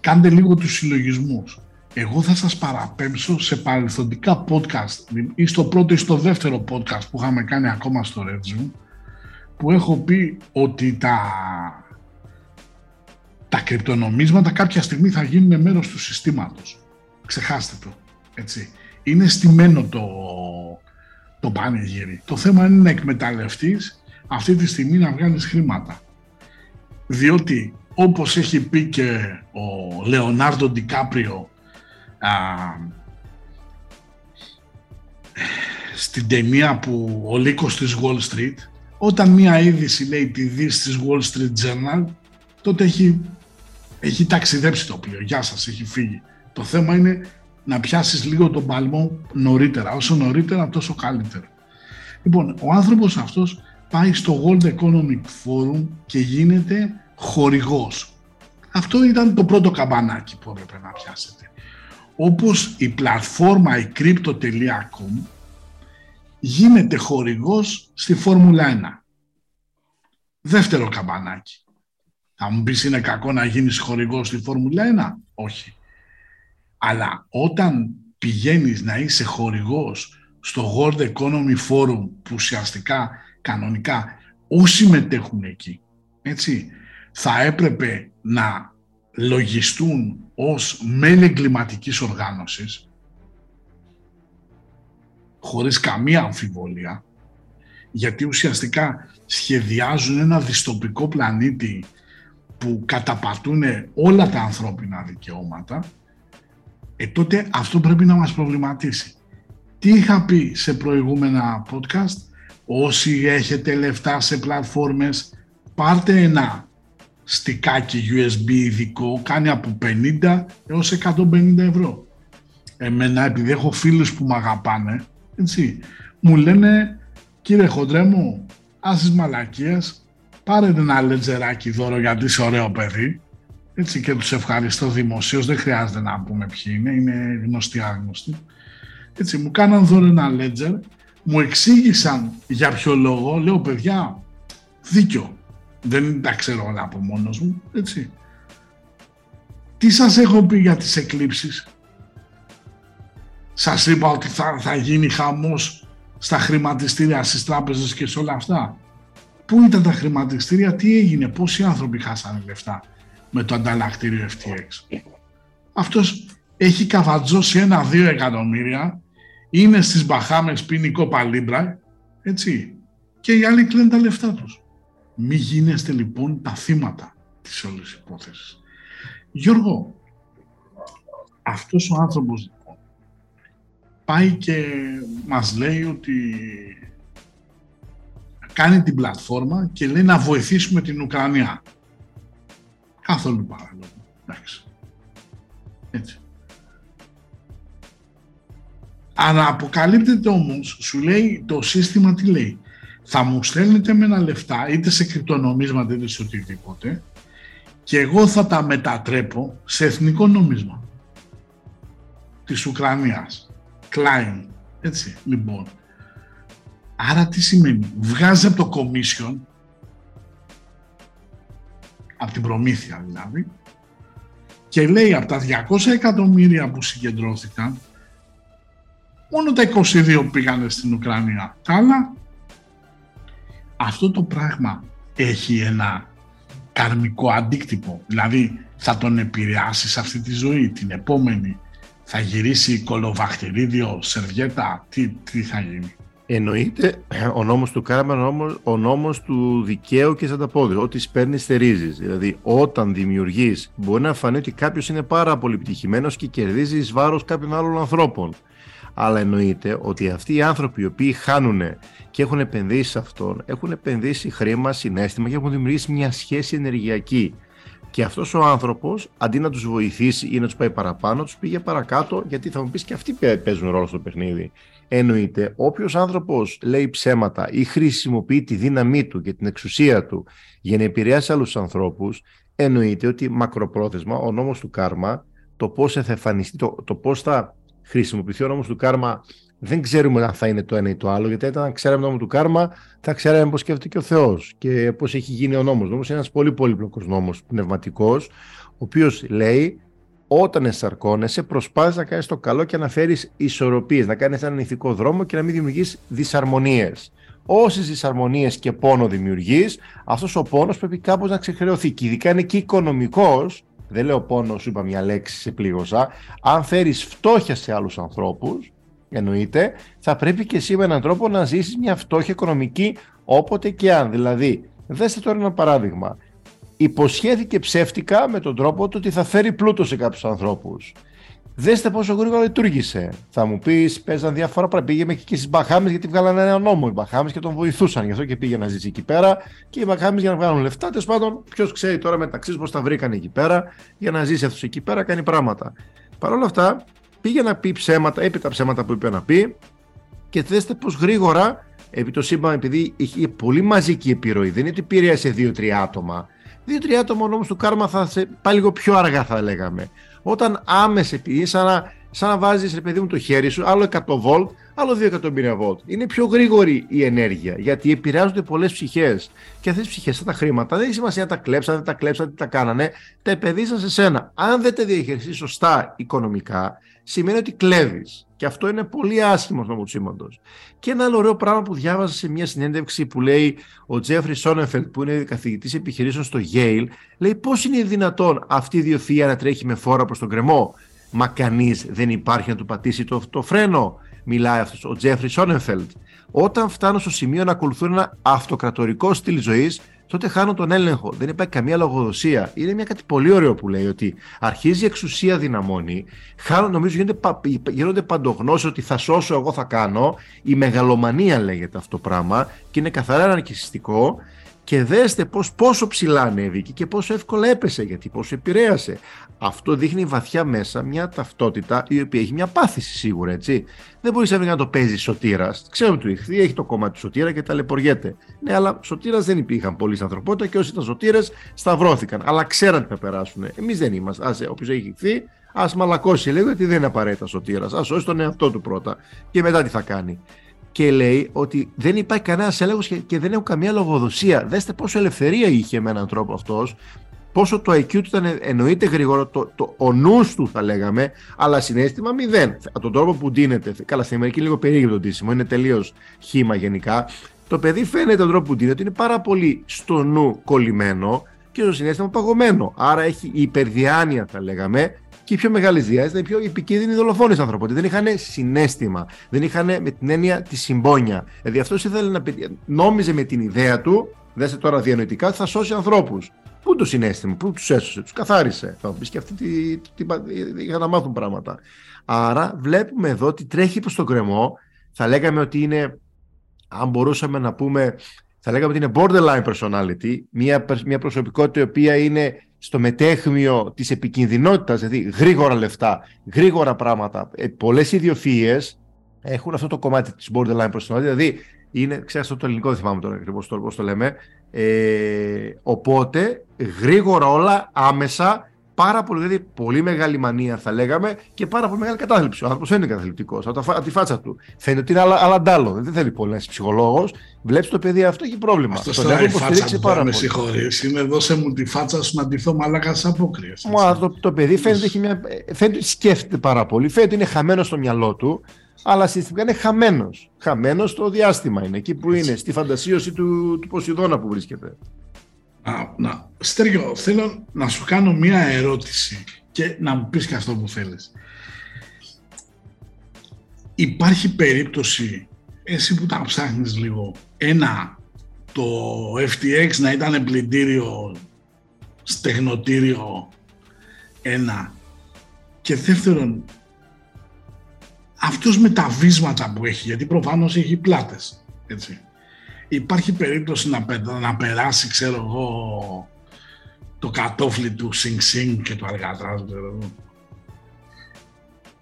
κάντε λίγο τους συλλογισμούς, εγώ θα σας παραπέμψω σε παρελθοντικά podcast ή στο πρώτο ή στο δεύτερο podcast που είχαμε κάνει ακόμα στο Redzone που έχω πει ότι τα, τα κρυπτονομίσματα κάποια στιγμή θα γίνουν μέρος του συστήματος. Ξεχάστε το. Έτσι. Είναι στημένο το, το πανηγύρι. Το θέμα είναι να εκμεταλλευτείς αυτή τη στιγμή να βγάλεις χρήματα. Διότι όπως έχει πει και ο Λεωνάρντο Ντικάπριο στην ταινία που ο λύκος της Wall Street όταν μία είδηση λέει τη δύση της Wall Street Journal τότε έχει, έχει ταξιδέψει το πλοίο. Γεια σας, έχει φύγει. Το θέμα είναι να πιάσεις λίγο τον παλμό νωρίτερα. Όσο νωρίτερα τόσο καλύτερο. Λοιπόν, ο άνθρωπος αυτός πάει στο World Economic Forum και γίνεται χορηγός. Αυτό ήταν το πρώτο καμπανάκι που έπρεπε να πιάσετε όπως η πλατφόρμα η Crypto.com γίνεται χορηγός στη Φόρμουλα 1. Δεύτερο καμπανάκι. Θα μου πεις είναι κακό να γίνεις χορηγός στη Φόρμουλα 1. Όχι. Αλλά όταν πηγαίνεις να είσαι χορηγός στο World Economy Forum που ουσιαστικά κανονικά όσοι μετέχουν εκεί έτσι, θα έπρεπε να λογιστούν ως μέλη εγκληματικής οργάνωσης χωρίς καμία αμφιβολία γιατί ουσιαστικά σχεδιάζουν ένα διστοπικό πλανήτη που καταπατούν όλα τα ανθρώπινα δικαιώματα ε, τότε αυτό πρέπει να μας προβληματίσει. Τι είχα πει σε προηγούμενα podcast, όσοι έχετε λεφτά σε πλατφόρμες, πάρτε ένα στικάκι USB ειδικό κάνει από 50 έως 150 ευρώ. Εμένα επειδή έχω φίλους που με αγαπάνε, έτσι, μου λένε κύριε χοντρέ μου, άσεις μαλακίες, πάρε ένα λετζεράκι δώρο γιατί είσαι ωραίο παιδί, έτσι και τους ευχαριστώ δημοσίως, δεν χρειάζεται να πούμε ποιοι είναι, είναι γνωστοί άγνωστοι. Έτσι, μου κάναν δώρο ένα λέτζερ, μου εξήγησαν για ποιο λόγο, λέω παιδιά, δίκιο, δεν τα ξέρω όλα από μόνος μου, έτσι. Τι σας έχω πει για τις εκλήψεις; Σας είπα ότι θα, θα γίνει χαμός στα χρηματιστήρια, στις τράπεζες και σε όλα αυτά. Πού ήταν τα χρηματιστήρια, τι έγινε, πόσοι άνθρωποι χάσανε λεφτά με το ανταλλακτήριο FTX. Αυτός έχει καβατζώσει ένα-δύο εκατομμύρια, είναι στις Μπαχάμες πίνει παλίμπρα, έτσι, και οι άλλοι κλαίνουν τα λεφτά τους. Μη γίνεστε λοιπόν τα θύματα της όλης υπόθεσης. Γιώργο, αυτός ο άνθρωπος λοιπόν πάει και μας λέει ότι κάνει την πλατφόρμα και λέει να βοηθήσουμε την Ουκρανία. Καθόλου παράλογο. Εντάξει. Έτσι. Αλλά αποκαλύπτεται όμως, σου λέει το σύστημα τι λέει θα μου στέλνετε με ένα λεφτά είτε σε κρυπτονομίσματα είτε σε οτιδήποτε και εγώ θα τα μετατρέπω σε εθνικό νόμισμα της Ουκρανίας. Klein. Έτσι, λοιπόν. Άρα τι σημαίνει; Βγάζει από το commission, από την προμήθεια δηλαδή, και λέει από τα 200 εκατομμύρια που συγκεντρώθηκαν, μόνο τα 22 πήγανε στην Ουκρανία. Τα άλλα αυτό το πράγμα έχει ένα καρμικό αντίκτυπο. Δηλαδή θα τον επηρεάσεις σε αυτή τη ζωή, την επόμενη. Θα γυρίσει κολοβαχτερίδιο, σερβιέτα, τι, τι θα γίνει. Εννοείται ο νόμος του κάρμα, ο νόμος, ο νόμος του δικαίου και ανταπόδειου. Ό,τι σπέρνεις στερίζει. Δηλαδή, όταν δημιουργείς, μπορεί να φανεί ότι κάποιος είναι πάρα πολύ επιτυχημένος και κερδίζει εις βάρος κάποιων άλλων ανθρώπων. Αλλά εννοείται ότι αυτοί οι άνθρωποι οι οποίοι χάνουν και έχουν επενδύσει σε αυτόν, έχουν επενδύσει χρήμα, συνέστημα και έχουν δημιουργήσει μια σχέση ενεργειακή. Και αυτός ο άνθρωπος, αντί να τους βοηθήσει ή να τους πάει παραπάνω, τους πήγε παρακάτω, γιατί θα μου πεις και αυτοί παίζουν ρόλο στο παιχνίδι. Εννοείται, όποιος άνθρωπος λέει ψέματα ή χρησιμοποιεί τη δύναμή του και την εξουσία του για να επηρεάσει άλλους ανθρώπους, εννοείται ότι μακροπρόθεσμα ο νόμος του κάρμα, το πώς θα εμφανιστεί, το, το πώς θα χρησιμοποιηθεί ο νόμος του κάρμα δεν ξέρουμε αν θα είναι το ένα ή το άλλο, γιατί όταν ξέραμε τον νόμο του κάρμα, θα ξέραμε πώς σκέφτεται και ο Θεός και πώς έχει γίνει ο νόμος. Ο νόμος είναι ένας πολύ πολύπλοκος νόμος πνευματικός, ο οποίος λέει όταν εσαρκώνεσαι, προσπάθεις να κάνεις το καλό και να φέρεις ισορροπίες, να κάνεις έναν ηθικό δρόμο και να μην δημιουργείς δυσαρμονίες. Όσες δυσαρμονίες και πόνο δημιουργείς, αυτός ο πόνος πρέπει κάπως να ξεχρεωθεί. Και ειδικά είναι και οικονομικός, δεν λέω πόνο, σου είπα μια λέξη, σε πλήγωσα. Αν φέρεις φτώχεια σε άλλους ανθρώπους, εννοείται, θα πρέπει και εσύ με έναν τρόπο να ζήσεις μια φτώχεια οικονομική όποτε και αν. Δηλαδή, δέστε τώρα ένα παράδειγμα. Υποσχέθηκε ψεύτικα με τον τρόπο του ότι θα φέρει πλούτο σε κάποιους ανθρώπους. Δέστε πόσο γρήγορα λειτουργήσε. Θα μου πεις: Παίζαν διάφορα πράγματα. Πήγε και στις Μπαχάμες γιατί βγάλανε ένα νόμο. Οι Μπαχάμες και τον βοηθούσαν. Γι' αυτό και πήγε να ζήσει εκεί πέρα. Και οι Μπαχάμες για να βγάλουν λεφτά. Τέλος πάντων, ποιος ξέρει τώρα μεταξύ πώς τα βρήκαν εκεί πέρα για να ζήσει αυτός εκεί πέρα, κάνει πράγματα. Παρ' όλα αυτά, πήγε να πει ψέματα, έπειτα τα ψέματα που είπε να πει και δέστε πως γρήγορα, επί το σύμπαν επειδή είχε πολύ μαζική επιρροή, δεν είναι ότι πήρε σε δύο-τρία άτομα. Δύο-τρία άτομα όμως του κάρμα θα σε πάει λίγο πιο αργά θα λέγαμε. Όταν άμεσα επειδή σαν να, σαν να βάζεις ρε παιδί μου το χέρι σου, άλλο 100 βολτ, άλλο 2 εκατομμύρια βολτ. Είναι πιο γρήγορη η ενέργεια γιατί επηρεάζονται πολλές ψυχές. Και αυτές τις ψυχές, αυτά τα χρήματα δεν έχει σημασία να τα κλέψατε, δεν τα κλέψατε, τι τα κάνανε, τα επενδύσαν σε σένα. Αν δεν τα διαχειριστείς σωστά οικονομικά, σημαίνει ότι κλέβεις. Και αυτό είναι πολύ άσχημο νόμο του σύμπαντος. Και ένα άλλο ωραίο πράγμα που διάβαζα σε μια συνέντευξη που λέει ο Τζέφρι Sonnenfeld, που είναι καθηγητής επιχειρήσεων στο Yale, λέει πώς είναι δυνατόν αυτή η ιδιοφυΐα να τρέχει με φόρα προς τον γκρεμό; Μα κανείς δεν υπάρχει να του πατήσει το, το φρένο. Μιλάει αυτός ο Τζέφρι Sonnenfeld. Όταν φτάνω στο σημείο να ακολουθούν ένα αυτοκρατορικό στυλ ζωής, τότε χάνω τον έλεγχο. Δεν υπάρχει καμία λογοδοσία. Είναι μια κάτι πολύ ωραίο που λέει ότι αρχίζει η εξουσία δυναμώνει. Χάνω, νομίζω γίνονται, γίνονται παντογνώσεις ότι θα σώσω, εγώ θα κάνω. Η μεγαλομανία λέγεται αυτό το πράγμα και είναι καθαρά αναρκιστικό και δέστε πώς, πόσο ψηλά ανέβηκε και πόσο εύκολα έπεσε, γιατί πόσο επηρέασε. Αυτό δείχνει βαθιά μέσα μια ταυτότητα η οποία έχει μια πάθηση σίγουρα, έτσι. Δεν μπορείς να το παίζεις σωτήρας. Ξέρουμε του ηχθεί, έχει το κόμμα του σωτήρα και ταλαιπωριέται. Ναι, αλλά σωτήρας δεν υπήρχαν πολλοί στην ανθρωπότητα και όσοι ήταν σωτήρες σταυρώθηκαν. Αλλά ξέραν τι θα περάσουν. Εμείς δεν είμαστε. Όποιος έχει ηχθεί, ας μαλακώσει λίγο, γιατί δεν είναι απαραίτητα σωτήρας. Α σώσει τον εαυτό του πρώτα και μετά τι θα κάνει και λέει ότι δεν υπάρχει κανένας έλεγχος και, δεν έχουν καμία λογοδοσία. Δέστε πόσο ελευθερία είχε με έναν τρόπο αυτός, πόσο το IQ του ήταν εννοείται γρήγορο, το, το, ο νους του θα λέγαμε, αλλά συνέστημα μηδέν. Από τον τρόπο που ντύνεται, καλά στην Αμερική είναι λίγο περίεργο το ντύσιμο, είναι τελείως χήμα γενικά. Το παιδί φαίνεται τον τρόπο που ντύνεται είναι πάρα πολύ στο νου κολλημένο και στο συνέστημα παγωμένο. Άρα έχει υπερδιάνοια θα λέγαμε και οι πιο μεγάλες διάσεις ήταν οι πιο επικίνδυνοι δολοφόνοι ανθρωπότητα. Δεν είχαν συνέστημα. Δεν είχαν με την έννοια τη συμπόνια. Δηλαδή αυτός ήθελε να νόμιζε με την ιδέα του, δέστε τώρα διανοητικά, ότι θα σώσει ανθρώπους. Πού το συνέστημα, πού τους έσωσε, τους καθάρισε. Θα πεις και αυτοί τι, τι, είχαν να μάθουν πράγματα. Άρα βλέπουμε εδώ ότι τρέχει προς τον κρεμό. Θα λέγαμε ότι είναι, αν μπορούσαμε να πούμε, θα λέγαμε ότι είναι borderline personality, μια, μια προσωπικότητα η οποία είναι στο μετέχμιο της επικίνδυνοτητα, δηλαδή γρήγορα λεφτά, γρήγορα πράγματα. Ε, Πολλές ιδιοφυίε έχουν αυτό το κομμάτι της borderline personality, δηλαδή είναι, ξέρω το ελληνικό, δεν θυμάμαι τώρα ακριβώς πώς το λέμε. Ε, οπότε γρήγορα όλα, άμεσα, πάρα πολύ, δηλαδή πολύ μεγάλη μανία θα λέγαμε και πάρα πολύ μεγάλη κατάθλιψη. Ο άνθρωπος είναι καταθλιπτικός από τη φάτσα του. Φαίνεται ότι είναι αλαντάλο. Δεν θέλει πολύ να είσαι ψυχολόγος. Βλέπεις το παιδί αυτό έχει πρόβλημα. Αυτός τώρα η φάτσα πάρα με συγχωρείς. Είναι δώσε μου τη φάτσα σου να ντυθώ μαλάκα στι απόκριε. Μα το, το παιδί φαίνεται, έχει μια, φαίνεται σκέφτεται πάρα πολύ. Φαίνεται ότι είναι χαμένος στο μυαλό του. Αλλά συστηματικά είναι χαμένος. Χαμένος στο διάστημα είναι. Εκεί που είναι, στη φαντασίωση του, του Ποσειδώνα που βρίσκεται. Να, να, Στέργιο, θέλω να σου κάνω μία ερώτηση και να μου πεις και αυτό που θέλεις. Υπάρχει περίπτωση, εσύ που τα ψάχνεις λίγο, ένα, το FTX να ήταν πλυντήριο, στεγνοτήριο, ένα, και δεύτερον, αυτός με τα βίσματα που έχει, γιατί προφανώς έχει πλάτες, έτσι υπάρχει περίπτωση να, να περάσει, ξέρω εγώ, το κατόφλι του Sing Sing και του Αλγατράζ, ξέρω εγώ.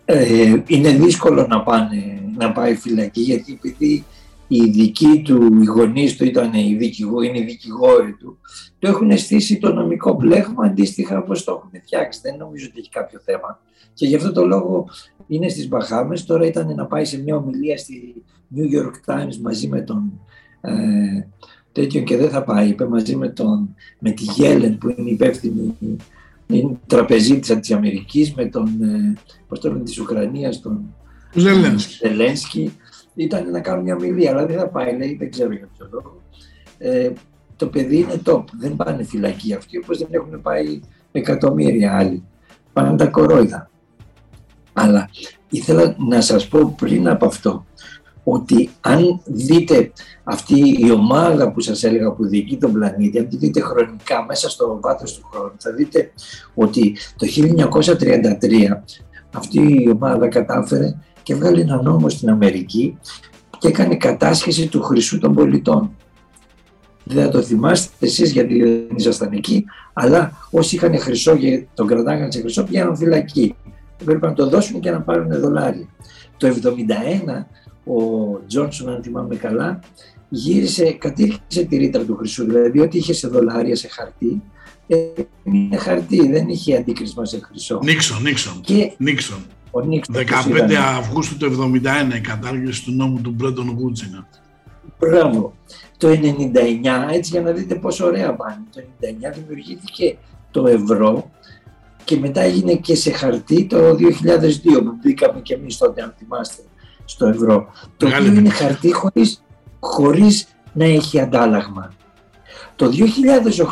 Ε, είναι δύσκολο να, πάνε, να πάει φυλακή γιατί επειδή οι δικοί του, οι γονείς του ήταν οι δικηγόροι, είναι οι δικηγόροι του, το έχουν στήσει το νομικό μπλέγμα αντίστοιχα όπως το έχουν φτιάξει. Δεν νομίζω ότι έχει κάποιο θέμα. Και γι' αυτό το λόγο είναι στις Μπαχάμες. Τώρα ήταν να πάει σε μια ομιλία στη New York Times μαζί με τον ε, τέτοιον και δεν θα πάει. Είπε μαζί με, τον, με τη Γέλεν που είναι υπεύθυνη είναι τραπεζίτησα της Αμερικής με τον, ε, πώς το λένε, της Ουκρανίας, τον Ζελένσκι. Ζελένσκι. Ήταν να κάνουν μια μιλία, αλλά δεν θα πάει, λέει, δεν ξέρω για ποιο λόγο. Ε, το παιδί είναι top, δεν πάνε φυλακή αυτοί, όπως δεν έχουν πάει εκατομμύρια άλλοι. Πάνε τα κορόιδα. Αλλά ήθελα να σας πω πριν από αυτό, ότι αν δείτε αυτή η ομάδα που σας έλεγα που διοικεί τον πλανήτη, αν τη δείτε χρονικά μέσα στο βάθος του χρόνου, θα δείτε ότι το 1933 αυτή η ομάδα κατάφερε και βγάλει ένα νόμο στην Αμερική και έκανε κατάσχεση του χρυσού των πολιτών. Δεν θα το θυμάστε εσείς γιατί δεν ήσασταν εκεί, αλλά όσοι είχαν χρυσό και τον κρατάγανε σε χρυσό πήγαιναν φυλακή. Πρέπει να το δώσουν και να πάρουν δολάρια. Το 1971 ο Τζόνσον, αν θυμάμαι καλά, γύρισε, κατήρχησε τη ρήτρα του χρυσού. Δηλαδή, ό,τι είχε σε δολάρια, σε χαρτί, είναι χαρτί, δεν είχε αντίκρισμα σε χρυσό. Νίξον, Νίξον. Και Νίξον. ο Νίξον 15 πώς ήταν. Αυγούστου του 1971 η κατάργηση του νόμου του Μπρέντον Woods είναι. Μπράβο. Το 99, έτσι για να δείτε πόσο ωραία πάνε, το 99 δημιουργήθηκε το ευρώ και μετά έγινε και σε χαρτί το 2002 που μπήκαμε και εμείς τότε, αν θυμάστε, στο ευρώ. Το Μεγάλη οποίο είναι επιτυχία. χαρτί χωρίς, χωρίς να έχει αντάλλαγμα. Το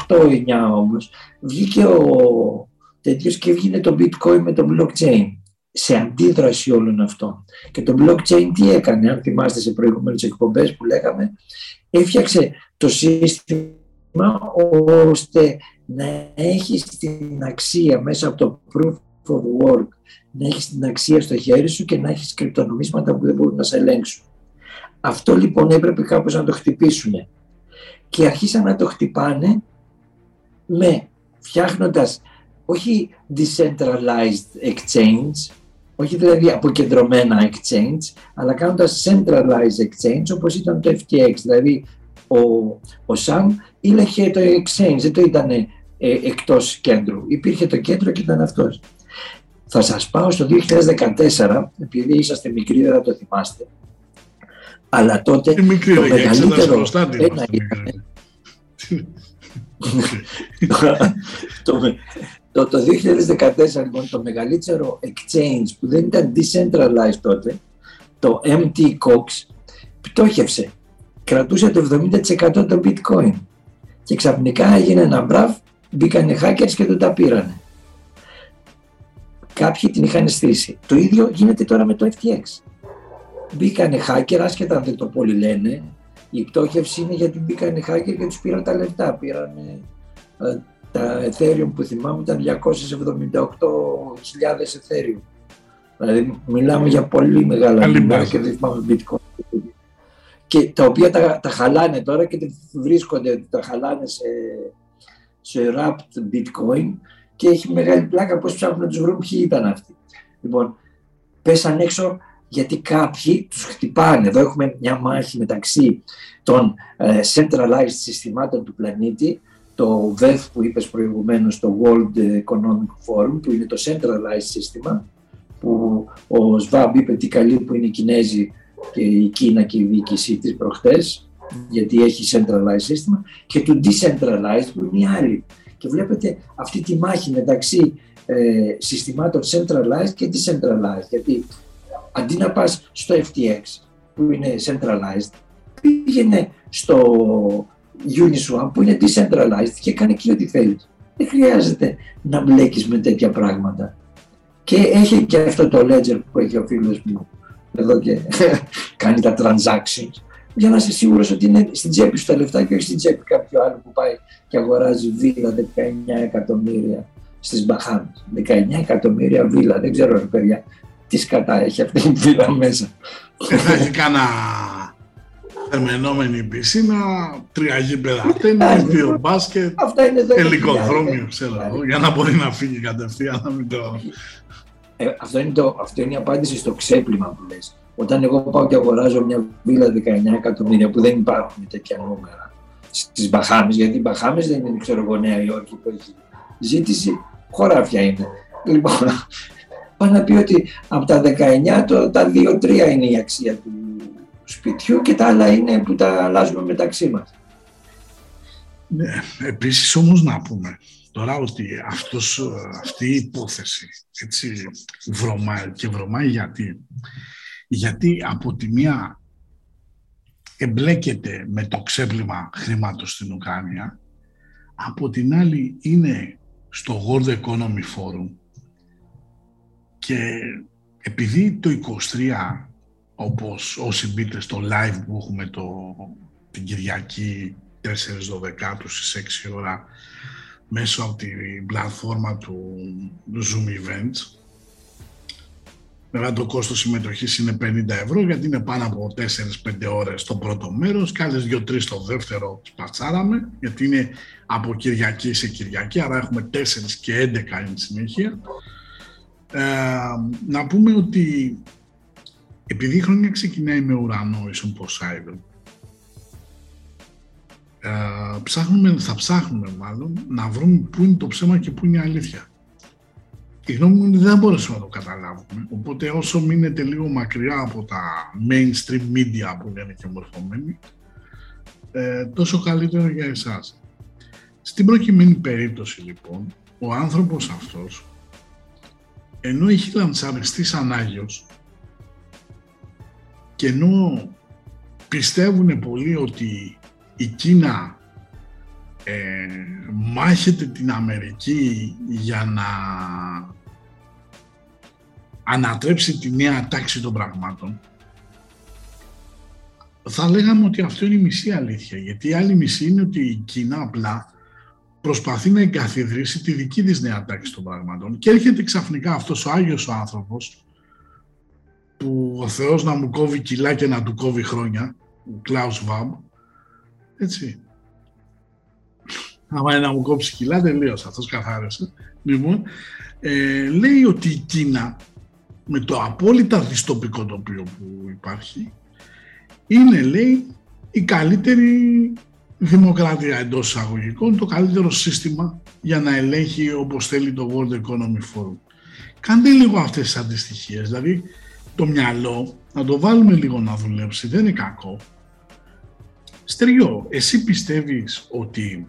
2008-2009 όμως βγήκε ο τέτοιος και βγήκε το bitcoin με το blockchain σε αντίδραση όλων αυτών. Και το blockchain τι έκανε, αν θυμάστε σε προηγούμενες εκπομπές που λέγαμε, έφτιαξε το σύστημα ώστε να έχει την αξία μέσα από το proof of work, να έχεις την αξία στο χέρι σου και να έχεις κρυπτονομίσματα που δεν μπορούν να σε ελέγξουν. Αυτό λοιπόν έπρεπε κάπως να το χτυπήσουν. Και αρχίσαν να το χτυπάνε με φτιάχνοντας όχι decentralized exchange, όχι δηλαδή αποκεντρωμένα exchange, αλλά κάνοντας centralized exchange όπως ήταν το FTX. Δηλαδή ο, ο Sam ήλεγχε το exchange, δεν το ήταν ε, εκτός κέντρου. Υπήρχε το κέντρο και ήταν αυτός. Θα σας πάω στο 2014, επειδή είσαστε μικροί δεν θα το θυμάστε, αλλά τότε Τι μικρή το ρε, για εξέταση μεγαλύτερο προστάτη ένα είμαστε μικροί. το, το, το 2014 λοιπόν το μεγαλύτερο exchange που δεν ήταν decentralized τότε, το MT Cox, πτώχευσε. Κρατούσε το 70% των bitcoin. Και ξαφνικά έγινε ένα μπραβ, μπήκανε hackers και τον τα πήρανε. Κάποιοι την είχαν στήσει. Το ίδιο γίνεται τώρα με το FTX. Μπήκανε hacker, άσχετα αν δεν το πολύ λένε, η πτώχευση είναι γιατί μπήκαν οι hacker και τους πήραν τα λεφτά. Πήραν ε, τα Ethereum που θυμάμαι ήταν 278.000 Ethereum. Δηλαδή μιλάμε για πολύ μεγάλα Καλή νούμερα μπάζα. και δεν θυμάμαι bitcoin. Και τα οποία τα, τα χαλάνε τώρα και βρίσκονται, τα χαλάνε σε, σε wrapped bitcoin και έχει μεγάλη πλάκα πώς ψάχνουν να τους βρουν ποιοι ήταν αυτοί. Λοιπόν, πέσαν έξω γιατί κάποιοι τους χτυπάνε. Εδώ έχουμε μια μάχη μεταξύ των ε, centralized συστημάτων του πλανήτη, το VEF που είπες προηγουμένως, το World Economic Forum, που είναι το centralized σύστημα, που ο ΣΒΑΜ είπε τι καλή που είναι οι Κινέζοι και η Κίνα και η διοίκησή της προχτές, γιατί έχει centralized σύστημα, και του decentralized που είναι οι άλλοι. Και βλέπετε αυτή τη μάχη μεταξύ ε, συστημάτων centralized και decentralized, γιατί αντί να πας στο FTX που είναι centralized, πήγαινε στο Uniswap που είναι decentralized και κάνει εκεί ό,τι θέλεις. Δεν χρειάζεται να μπλέκεις με τέτοια πράγματα. Και έχει και αυτό το ledger που έχει ο φίλος μου εδώ και κάνει τα transactions για να είσαι σίγουρος ότι είναι στην τσέπη σου τα λεφτά και όχι στην τσέπη κάποιου άλλου που πάει και αγοράζει βίλα 19 εκατομμύρια στις Μπαχάμες. 19 εκατομμύρια βίλα, δεν ξέρω ρε παιδιά τι σκατά έχει αυτή η βίλα μέσα. Ε, θα έχει κάνα... Θερμενόμενη πισίνα, τρία γήπεδα τέννις, δύο μπάσκετ, Αυτά είναι εδώ. ελικοδρόμιο, ξέρω εγώ, για να μπορεί να φύγει κατευθείαν να μην το... Ε, αυτό, είναι το, αυτό είναι η απάντηση στο ξέπλυμα που λες. Όταν εγώ πάω και αγοράζω μια βίλα 19 εκατομμύρια που δεν υπάρχουν τέτοια νούμερα στις Μπαχάμες, γιατί οι Μπαχάμες δεν είναι ξέρω εγώ Νέα Υόρκη που έχει ζήτηση, χωράφια είναι. Λοιπόν, πάω να πει ότι από τα 19 το, τα 2-3 είναι η αξία του σπιτιού και τα άλλα είναι που τα αλλάζουμε μεταξύ μας. Ναι, επίσης όμως να πούμε τώρα ότι αυτός, αυτή η υπόθεση έτσι, βρωμάει και βρωμάει γιατί. Γιατί από τη μία εμπλέκεται με το ξέπλυμα χρήματος στην Ουκρανία, από την άλλη είναι στο World Economy Forum και επειδή το 23 όπως όσοι μπείτε στο live που έχουμε το, την Κυριακή 4 12 στις 6 ώρα μέσω από την πλατφόρμα του Zoom Events Βέβαια το κόστος συμμετοχής είναι 50 ευρώ γιατί είναι πάνω από 4-5 ώρες το πρώτο μέρος και άλλες 2-3 το δεύτερο σπατσάραμε γιατί είναι από Κυριακή σε Κυριακή άρα έχουμε 4 και 11 είναι συνέχεια. Ε, να πούμε ότι επειδή η χρονιά ξεκινάει με ουρανό ίσον Poseidon ε, ψάχνουμε, θα ψάχνουμε μάλλον να βρούμε πού είναι το ψέμα και πού είναι η αλήθεια η γνώμη μου είναι ότι δεν μπορέσουμε να το καταλάβουμε. Οπότε όσο μείνετε λίγο μακριά από τα mainstream media που λένε και μορφωμένοι, ε, τόσο καλύτερο για εσάς. Στην προκειμένη περίπτωση λοιπόν, ο άνθρωπος αυτός, ενώ έχει λαντσαριστεί σαν Άγιος και ενώ πιστεύουν πολύ ότι η Κίνα ε, μάχεται την Αμερική για να ανατρέψει τη νέα τάξη των πραγμάτων, θα λέγαμε ότι αυτό είναι η μισή αλήθεια. Γιατί η άλλη μισή είναι ότι η Κίνα απλά προσπαθεί να εγκαθιδρύσει τη δική της νέα τάξη των πραγμάτων και έρχεται ξαφνικά αυτός ο Άγιος ο άνθρωπος που ο Θεός να μου κόβει κιλά και να του κόβει χρόνια, ο Κλάους Βάμπ, έτσι, άμα είναι να μου κόψει κιλά, τελείωσε. Αυτός καθάρισε. Λοιπόν, ε, λέει ότι η Κίνα, με το απόλυτα δυστοπικό τοπίο που υπάρχει, είναι, λέει, η καλύτερη δημοκρατία εντός εισαγωγικών, το καλύτερο σύστημα για να ελέγχει όπως θέλει το World Economic Forum. Κάντε λίγο αυτές τις αντιστοιχίες, δηλαδή το μυαλό να το βάλουμε λίγο να δουλέψει, δεν είναι κακό. Στεριό, εσύ πιστεύεις ότι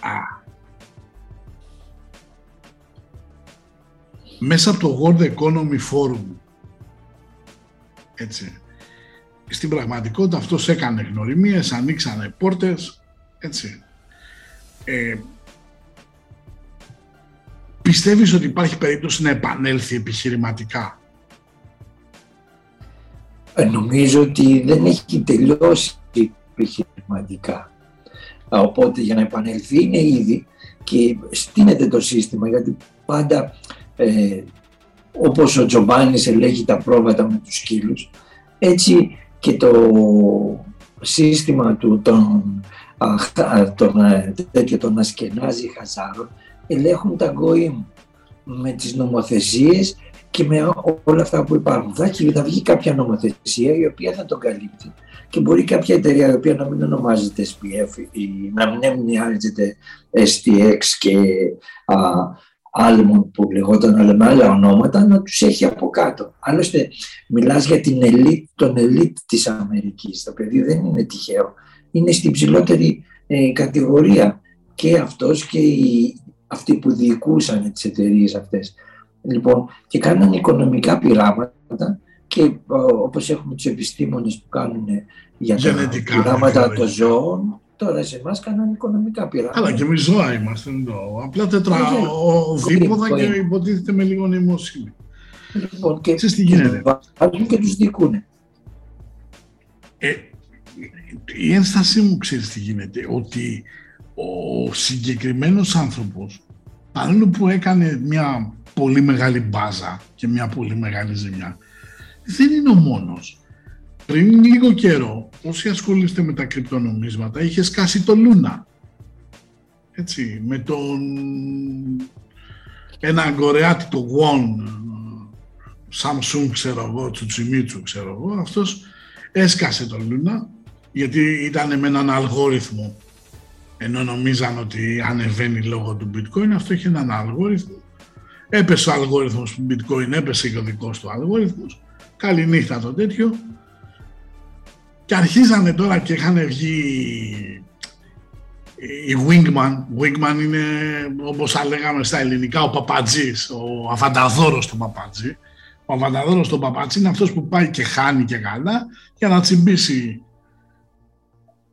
Α. Μέσα από το World Economy Forum, έτσι, στην πραγματικότητα αυτός έκανε γνωριμίες, ανοίξανε πόρτες, έτσι. Ε, πιστεύεις ότι υπάρχει περίπτωση να επανέλθει επιχειρηματικά; Ε, νομίζω ότι δεν έχει τελειώσει επιχειρηματικά. Οπότε για να επανελθεί είναι ήδη και στείνεται το σύστημα γιατί πάντα ε, όπως ο Τζομπάνης ελέγχει τα πρόβατα με τους σκύλους έτσι και το σύστημα του των, των, ε, τέτοιο, των ασκενάζι χαζάρων ελέγχουν τα γκοήμ με τις νομοθεσίες και με όλα αυτά που υπάρχουν. Θα, θα βγει κάποια νομοθεσία η οποία θα τον καλύπτει και μπορεί κάποια εταιρεία η οποία να μην ονομάζεται SPF ή να μην ονομάζεται STX και α, που λεγόταν αλλά με άλλα ονόματα να τους έχει από κάτω. Άλλωστε μιλάς για την ελίτ, τον ελίτ της Αμερικής. Το παιδί δεν είναι τυχαίο. Είναι στην ψηλότερη ε, κατηγορία και αυτός και οι, αυτοί που διοικούσαν τις εταιρείες αυτές. Λοιπόν, και κάνανε οικονομικά πειράματα και όπως έχουμε τους επιστήμονες που κάνουν για τα Γενετικά, πειράματα των ζώων, τώρα σε εμάς κάνουν οικονομικά πειράματα. Καλά, και εμείς ζώα είμαστε εδώ. Απλά τετρα Ναι, ο δίποδα και είναι. υποτίθεται με λίγο νοημοσύνη. Λοιπόν, και Ξέρεις τι γίνεται. βάζουν και τους δικούν. Ε, η ένστασή μου ξέρεις τι γίνεται, ότι ο συγκεκριμένος άνθρωπος, παρόλο που έκανε μια πολύ μεγάλη μπάζα και μια πολύ μεγάλη ζημιά, δεν είναι ο μόνος. πριν λίγο καιρό, όσοι ασχολείστε με τα κρυπτονομίσματα, είχε σκάσει το Λούνα. Έτσι, με τον ένα αγκορεάτη το Won, Samsung ξέρω εγώ, Τσουτσιμίτσου ξέρω εγώ, αυτός έσκασε το Λούνα γιατί ήταν με έναν αλγόριθμο ενώ νομίζαν ότι ανεβαίνει λόγω του bitcoin, αυτό είχε έναν αλγόριθμο. Έπεσε ο αλγόριθμος του bitcoin, έπεσε και ο δικός του αλγόριθμος. Καληνύχτα το τέτοιο. Και αρχίζανε τώρα και είχαν βγει η Wingman. Wingman είναι όπως θα λέγαμε στα ελληνικά ο παπατζής, ο αφανταδόρος του παπατζή. Ο αφανταδόρος του παπατζή είναι αυτός που πάει και χάνει και καλά για να τσιμπήσει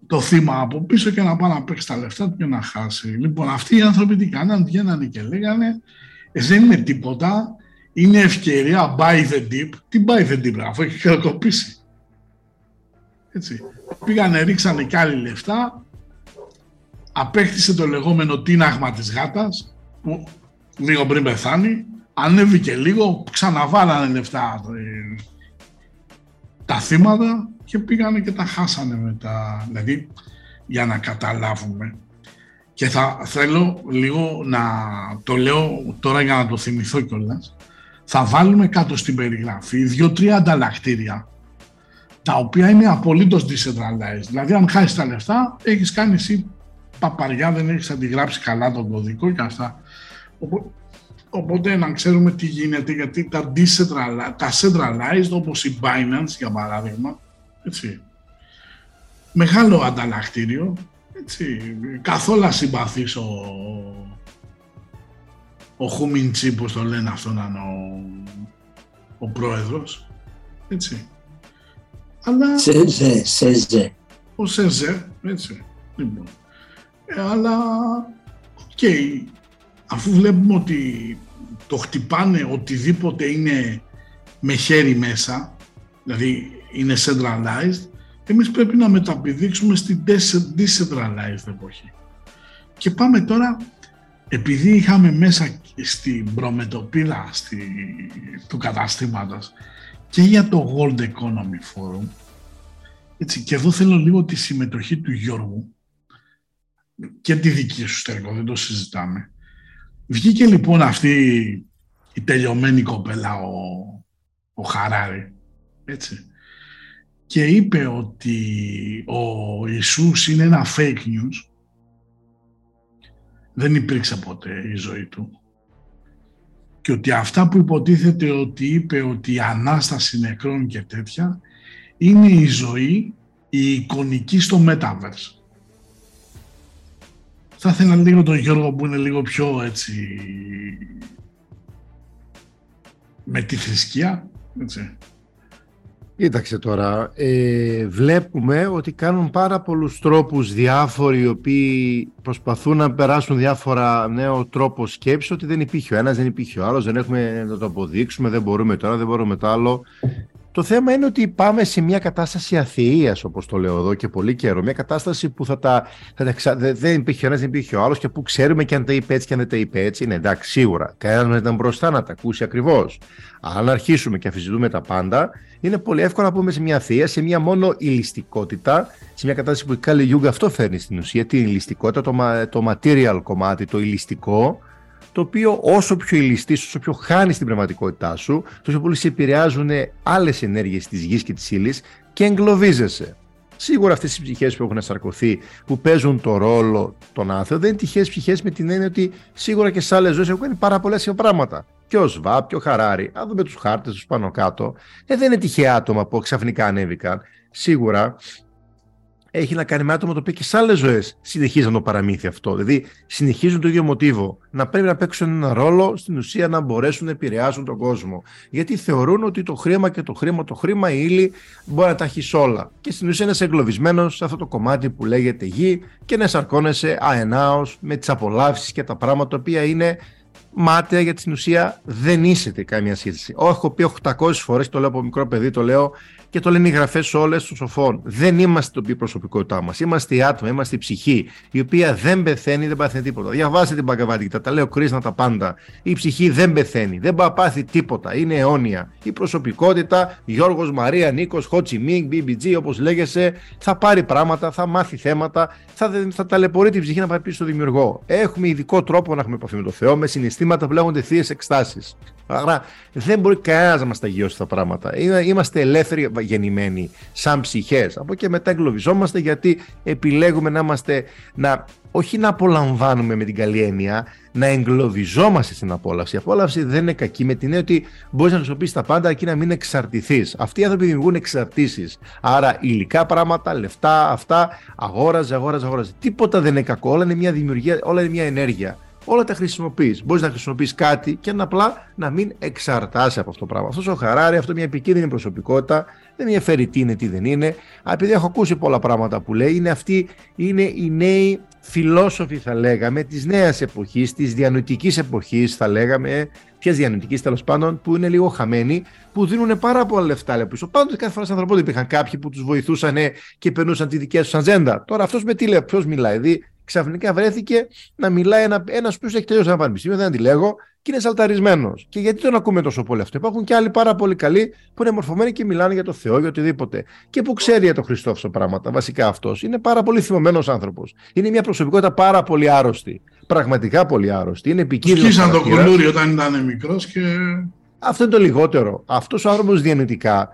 το θύμα από πίσω και να πάει να παίξει τα λεφτά του και να χάσει. Λοιπόν, αυτοί οι άνθρωποι τι κάνανε, βγαίνανε και λέγανε «Ε, δεν είναι τίποτα, είναι ευκαιρία buy the dip. Τι buy the dip, αφού έχει χρεοκοπήσει. Έτσι. Πήγανε, ρίξανε κι άλλοι λεφτά, απέκτησε το λεγόμενο τίναγμα της γάτας, που λίγο πριν πεθάνει, ανέβηκε λίγο, ξαναβάλανε λεφτά ε, τα θύματα και πήγανε και τα χάσανε μετά. Δηλαδή, για να καταλάβουμε. Και θα θέλω λίγο να το λέω τώρα για να το θυμηθώ κιόλας. Θα βάλουμε κάτω στην περιγραφή δύο-τρία ανταλλακτήρια τα οποία είναι απολύτως decentralized. Δηλαδή, αν χάσεις τα λεφτά, έχεις κάνει εσύ παπαριά, δεν έχεις αντιγράψει καλά τον κωδικό και αυτά. Οπότε να ξέρουμε τι γίνεται, γιατί τα, decentralized, τα centralized, όπως η Binance για παράδειγμα, έτσι, μεγάλο ανταλλακτήριο, έτσι, καθόλου συμπαθής ο, ο Χουμιντσί, πώς το λένε αυτό να είναι ο, ο πρόεδρος, έτσι. Αλλά... Σεζέ, Σεζέ. Ο Σεζέ, έτσι. Λοιπόν. Ε, αλλά, OK, okay, αφού βλέπουμε ότι το χτυπάνε οτιδήποτε είναι με χέρι μέσα, δηλαδή είναι centralized, εμείς πρέπει να μεταπηδήξουμε στην decentralized εποχή. Και πάμε τώρα, επειδή είχαμε μέσα στην προμετωπίδα στη, του καταστήματος και για το World Economy Forum, έτσι, και εδώ θέλω λίγο τη συμμετοχή του Γιώργου και τη δική σου στέργο, δεν το συζητάμε. Βγήκε λοιπόν αυτή η τελειωμένη κοπέλα ο, ο Χαράρη, έτσι, και είπε ότι ο Ιησούς είναι ένα fake news. Δεν υπήρξε ποτέ η ζωή του. Και ότι αυτά που υποτίθεται ότι είπε ότι η Ανάσταση νεκρών και τέτοια είναι η ζωή, η εικονική στο Metaverse. Θα ήθελα λίγο τον Γιώργο που είναι λίγο πιο έτσι με τη θρησκεία, έτσι. Κοίταξε τώρα, ε, βλέπουμε ότι κάνουν πάρα πολλούς τρόπους διάφοροι οι οποίοι προσπαθούν να περάσουν διάφορα νέο τρόπο σκέψης ότι δεν υπήρχε ο ένας, δεν υπήρχε ο άλλος, δεν έχουμε να το αποδείξουμε, δεν μπορούμε τώρα, δεν μπορούμε το άλλο. Το θέμα είναι ότι πάμε σε μια κατάσταση αθείας, όπως το λέω εδώ και πολύ καιρό. Μια κατάσταση που θα τα, θα τα δεν υπήρχε ο ένας, δεν υπήρχε ο άλλος και που ξέρουμε και αν τα είπε έτσι και αν δεν τα είπε έτσι. Είναι εντάξει, σίγουρα. Κανένας δεν ήταν μπροστά να τα ακούσει ακριβώς. Αν αρχίσουμε και αφιζητούμε τα πάντα, είναι πολύ εύκολο να πούμε σε μια θεία, σε μια μόνο ηλιστικότητα, σε μια κατάσταση που η Κάλλη Γιούγκα αυτό φέρνει στην ουσία, την ηλιστικότητα, το, το material κομμάτι, το ηλιστικό, το οποίο όσο πιο ηλιστή, όσο πιο χάνεις την πραγματικότητά σου, τόσο πολύ σε επηρεάζουν άλλες ενέργειες της γης και της ύλης και εγκλωβίζεσαι. Σίγουρα αυτές οι ψυχές που έχουν σαρκωθεί, που παίζουν το ρόλο των άνθρωπων, δεν είναι τυχαίες ψυχές με την έννοια ότι σίγουρα και σε άλλες ζωές έχουν κάνει πάρα πολλά πράγματα. Και ο Σβάπ και ο Χαράρη, αν δούμε τους χάρτες τους πάνω κάτω, ε, δεν είναι τυχαία άτομα που ξαφνικά ανέβηκαν. Σίγουρα έχει να κάνει με άτομα το οποίο και σε άλλες ζωές συνεχίζουν το παραμύθι αυτό. Δηλαδή συνεχίζουν το ίδιο μοτίβο. Να πρέπει να παίξουν ένα ρόλο στην ουσία να μπορέσουν να επηρεάσουν τον κόσμο. Γιατί θεωρούν ότι το χρήμα και το χρήμα, το χρήμα, η ύλη μπορεί να τα έχεις όλα. Και στην ουσία είναι εγκλωβισμένος σε αυτό το κομμάτι που λέγεται γη και να σαρκώνεσαι αενάως με τις απολαύσεις και τα πράγματα τα οποία είναι μάταια γιατί στην ουσία δεν είσαι καμία σχέση. Έχω πει 800 φορές, το λέω από μικρό παιδί, το λέω και το λένε οι γραφές όλες των σοφών. Δεν είμαστε το προσωπικότητά μας. Είμαστε η άτομα, είμαστε η ψυχή, η οποία δεν πεθαίνει, δεν πάθει τίποτα. Διαβάστε την Παγκαβάτικη, τα λέω κρίσνα τα πάντα. Η ψυχή δεν πεθαίνει, δεν πάθει τίποτα. Είναι αιώνια. Η προσωπικότητα, Γιώργος Μαρία, Νίκος, Χότσι Μίνγκ, BBG, όπως λέγεσαι, θα πάρει πράγματα, θα μάθει θέματα, θα, θα ταλαιπωρεί την ψυχή να πάει πίσω στο δημιουργό. Έχουμε ειδικό τρόπο να έχουμε επαφή με το Θεό, με συναισθήματα που λέγονται θείες εκστάσεις. Άρα δεν μπορεί κανένας να μας τα γιώσει τα πράγματα. Είμαστε ελεύθεροι γεννημένοι, σαν ψυχές. Από εκεί μετά εγκλωβιζόμαστε γιατί επιλέγουμε να είμαστε, να, όχι να απολαμβάνουμε με την καλή έννοια, να εγκλωβιζόμαστε στην απόλαυση. Η απόλαυση δεν είναι κακή με την έννοια ότι μπορείς να χρησιμοποιήσεις τα πάντα αρκεί να μην εξαρτηθείς. Αυτοί οι άνθρωποι δημιουργούν εξαρτήσεις. Άρα υλικά πράγματα, λεφτά, αυτά, αγόραζε, αγόραζε, αγόραζε. Τίποτα δεν είναι κακό. Όλα είναι μια δημιουργία, όλα είναι μια ενέργεια όλα τα χρησιμοποιείς. Μπορείς να χρησιμοποιείς κάτι και να απλά να μην εξαρτάσαι από αυτό το πράγμα. Αυτός ο Χαράρι, αυτό μια επικίνδυνη προσωπικότητα, δεν με ενδιαφέρει τι είναι, τι δεν είναι. Επειδή έχω ακούσει πολλά πράγματα που λέει, είναι αυτοί είναι οι νέοι φιλόσοφοι, θα λέγαμε, της νέας εποχής, της διανοητικής εποχής, θα λέγαμε, ποιας διανοητικής τέλος πάντων, που είναι λίγο χαμένοι, που δίνουν πάρα πολλά λεφτά πίσω. Πάντοτε κάθε φορά στην ανθρωπότητα υπήρχαν κάποιοι που τους βοηθούσαν και περνούσαν τη δική τους ατζέντα. Τώρα αυτός με τι λέει, ποιος μιλάει, δηλαδή ξαφνικά βρέθηκε να μιλάει ένα ένας που έχει τελειώσει ένα πανεπιστήμιο, δεν αντιλέγω, και είναι σαλταρισμένος. Και γιατί τον ακούμε τόσο πολύ αυτό; Υπάρχουν και άλλοι πάρα πολύ καλοί που είναι μορφωμένοι και μιλάνε για το Θεό, για οτιδήποτε. Και που ξέρει για τον Χριστό αυτά πράγματα. Βασικά αυτός είναι πάρα πολύ θυμωμένος άνθρωπος. Είναι μια προσωπικότητα πάρα πολύ άρρωστη. Πραγματικά πολύ άρρωστη. Είναι επικίνδυνος. Σκίσαν το κουλούρι όταν ήταν μικρός και. Αυτό είναι το λιγότερο. Αυτός ο άνθρωπος διανοητικά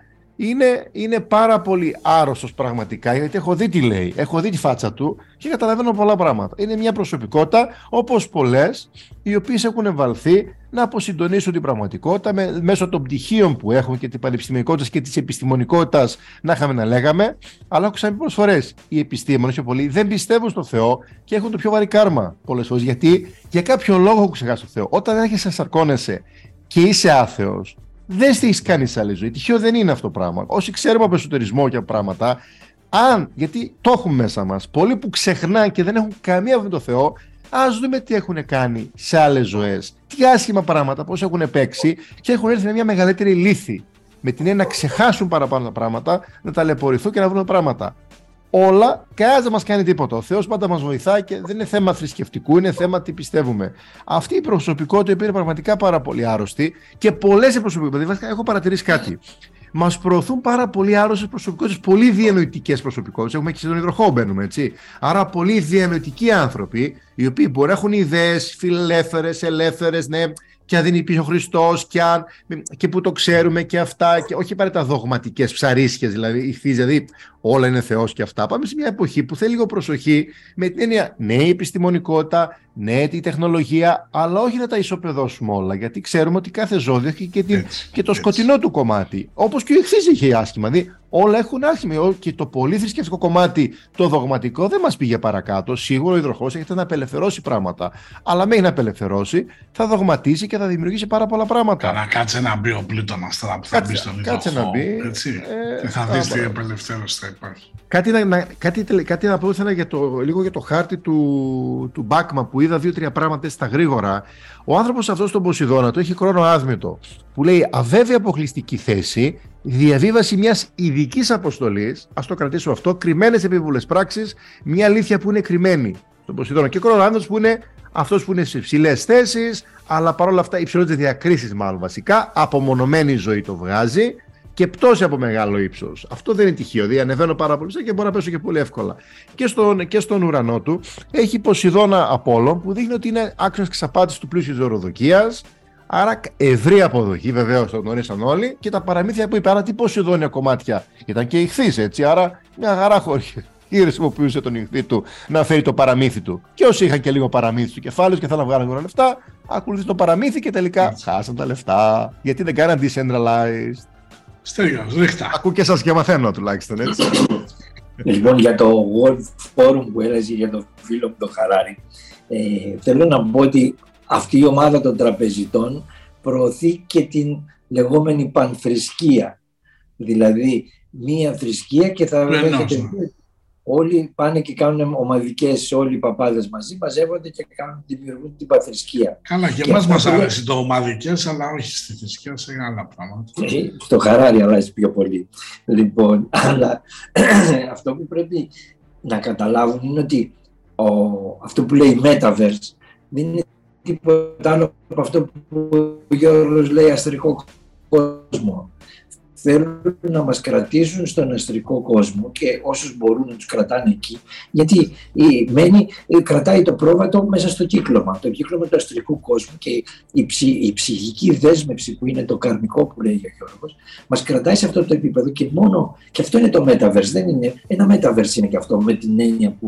είναι, είναι πάρα πολύ άρρωστος πραγματικά, γιατί έχω δει τι λέει, έχω δει τη φάτσα του και καταλαβαίνω πολλά πράγματα. Είναι μια προσωπικότητα, όπως πολλές, οι οποίες έχουν βαλθεί να αποσυντονίσουν την πραγματικότητα με, μέσω των πτυχίων που έχουν και τη πανεπιστημιακότητας και της επιστημονικότητας, να είχαμε να λέγαμε. Αλλά έχω ξαναπεί πολλές φορές, οι επιστήμονες και πολλοί δεν πιστεύουν στο Θεό και έχουν το πιο βαρύ κάρμα πολλές φορές. Γιατί για κάποιο λόγο έχουν ξεχάσει το Θεό. Όταν έρχεσαι να σαρκώνεσαι και είσαι άθεος, δεν στη έχεις κάνει άλλη ζωή. Τυχαίο δεν είναι αυτό το πράγμα. Όσοι ξέρουμε από εσωτερισμό και πράγματα, αν, γιατί το έχουν μέσα μας, πολλοί που ξεχνάνε και δεν έχουν καμία με το Θεό, ας δούμε τι έχουν κάνει σε άλλες ζωές. Τι άσχημα πράγματα, πώς έχουν παίξει και έχουν έρθει με μια μεγαλύτερη λύθη. Με την έννοια να ξεχάσουν παραπάνω τα πράγματα, να ταλαιπωρηθούν και να βρουν πράγματα όλα, κανένα δεν μας κάνει τίποτα. Ο Θεός πάντα μας βοηθάει και δεν είναι θέμα θρησκευτικού, είναι θέμα τι πιστεύουμε. Αυτή η προσωπικότητα είναι πραγματικά πάρα πολύ άρρωστη και πολλές προσωπικότητες. Βασικά, έχω παρατηρήσει κάτι. Μας προωθούν πάρα πολύ άρρωστες προσωπικότητες, πολύ διανοητικές προσωπικότητες. Έχουμε και στον υδροχό μπαίνουμε, έτσι. Άρα, πολύ διανοητικοί άνθρωποι, οι οποίοι μπορεί να έχουν ιδέες φιλελεύθερες, ελεύθερες, ναι, και αν δεν υπήρχε ο Χριστός και, αν, και που το ξέρουμε και αυτά, και όχι τα δογματικές ψαρίσχε, δηλαδή, ηχθείς, δηλαδή όλα είναι Θεός και αυτά. Πάμε σε μια εποχή που θέλει λίγο προσοχή με την έννοια νέη επιστημονικότητα, ναι, τη τεχνολογία, αλλά όχι να τα ισοπεδώσουμε όλα. Γιατί ξέρουμε ότι κάθε ζώδιο έχει και, την, έτσι, και το έτσι. σκοτεινό του κομμάτι. Όπως και ο ηχθής είχε άσχημα. Δηλαδή, όλα έχουν άσχημα. Και το πολύ θρησκευτικό κομμάτι, το δογματικό, δεν μας πήγε παρακάτω. Σίγουρα ο υδροχός έχετε να απελευθερώσει πράγματα. Αλλά μέχρι να απελευθερώσει, θα δογματίσει και θα δημιουργήσει πάρα πολλά πράγματα. Καλά, κάτσε να μπει ο πλούτονα τώρα που θα κάτσε, μπει στον υδροχό. Κάτσε να μπει. Έτσι. Ε, θα δεις τι απελευθέρωση θα υπάρχει. Κάτι να, κάτι, κάτι να πω ήθελα για το, λίγο για το χάρτη του, του Μπάκμα που είδα δύο-τρία πράγματα στα γρήγορα. Ο άνθρωπος αυτός στον Ποσειδώνα το έχει χρόνο άδμητο που λέει αβέβαια αποκλειστική θέση, διαβίβαση μιας ειδικής αποστολής, ας το κρατήσω αυτό, κρυμμένες επιβουλές πράξεις, μια αλήθεια που είναι κρυμμένη στον Ποσειδώνα και χρόνο άδμητος που είναι αυτός που είναι σε υψηλές θέσεις, αλλά παρόλα αυτά υψηλότερες διακρίσεις, μάλλον βασικά. Απομονωμένη ζωή το βγάζει και πτώση από μεγάλο ύψος. Αυτό δεν είναι τυχαίο. Δηλαδή ανεβαίνω πάρα πολύ και μπορώ να πέσω και πολύ εύκολα. Και στον, και στον ουρανό του έχει Ποσειδώνα Απόλλων που δείχνει ότι είναι άξιο εξαπάτη του πλούσιου ζωοδοκία. Άρα ευρύ αποδοχή, βεβαίως το γνωρίσαν όλοι. Και τα παραμύθια που είπε, άρα τι Ποσειδώνια κομμάτια. Ήταν και ηχθή έτσι. Άρα μια χαρά χωρί. Ή χρησιμοποιούσε τον ηχθή του να φέρει το παραμύθι του. Και όσοι είχαν και λίγο παραμύθι του κεφάλαιο και θέλουν να βγάλουν λεφτά, ακολουθείς το παραμύθι και τελικά χάσαν τα λεφτά. Γιατί δεν κάναν decentralized. Στέλιος, ρίχτα. Ακούω και σας και μαθαίνω τουλάχιστον, έτσι. λοιπόν, για το World Forum που έλεγε για τον φίλο μου τον Χαράρη, ε, θέλω να πω ότι αυτή η ομάδα των τραπεζιτών προωθεί και την λεγόμενη πανθρησκεία. Δηλαδή, μία θρησκεία και θα έχετε όλοι πάνε και κάνουν ομαδικές όλοι οι παπάδες μαζί, μαζεύονται και κάνουν, δημιουργούν την παθρησκεία. Καλά, και, Και εμάς μας αυτό το- αρέσει το ομαδικές, αλλά όχι στη θρησκεία, σε άλλα πράγματα. Ε, Στο χαράρι αλλάζει πιο πολύ. Λοιπόν, αλλά αυτό που πρέπει να καταλάβουν είναι ότι ο, αυτό που λέει Metaverse δεν είναι τίποτα άλλο από αυτό που ο Γιώργος λέει αστρικό κόσμο. Θέλουν να μας κρατήσουν στον αστρικό κόσμο και όσους μπορούν να τους κρατάνε εκεί, γιατί η, μένει, ε, κρατάει το πρόβατο μέσα στο κύκλωμα, το κύκλωμα του αστρικού κόσμου και η, ψη, η ψυχική δέσμευση που είναι το καρμικό που λέει ο Γιώργος, μας κρατάει σε αυτό το επίπεδο και μόνο, και αυτό είναι το metaverse, δεν είναι, ένα metaverse είναι και αυτό με την έννοια που,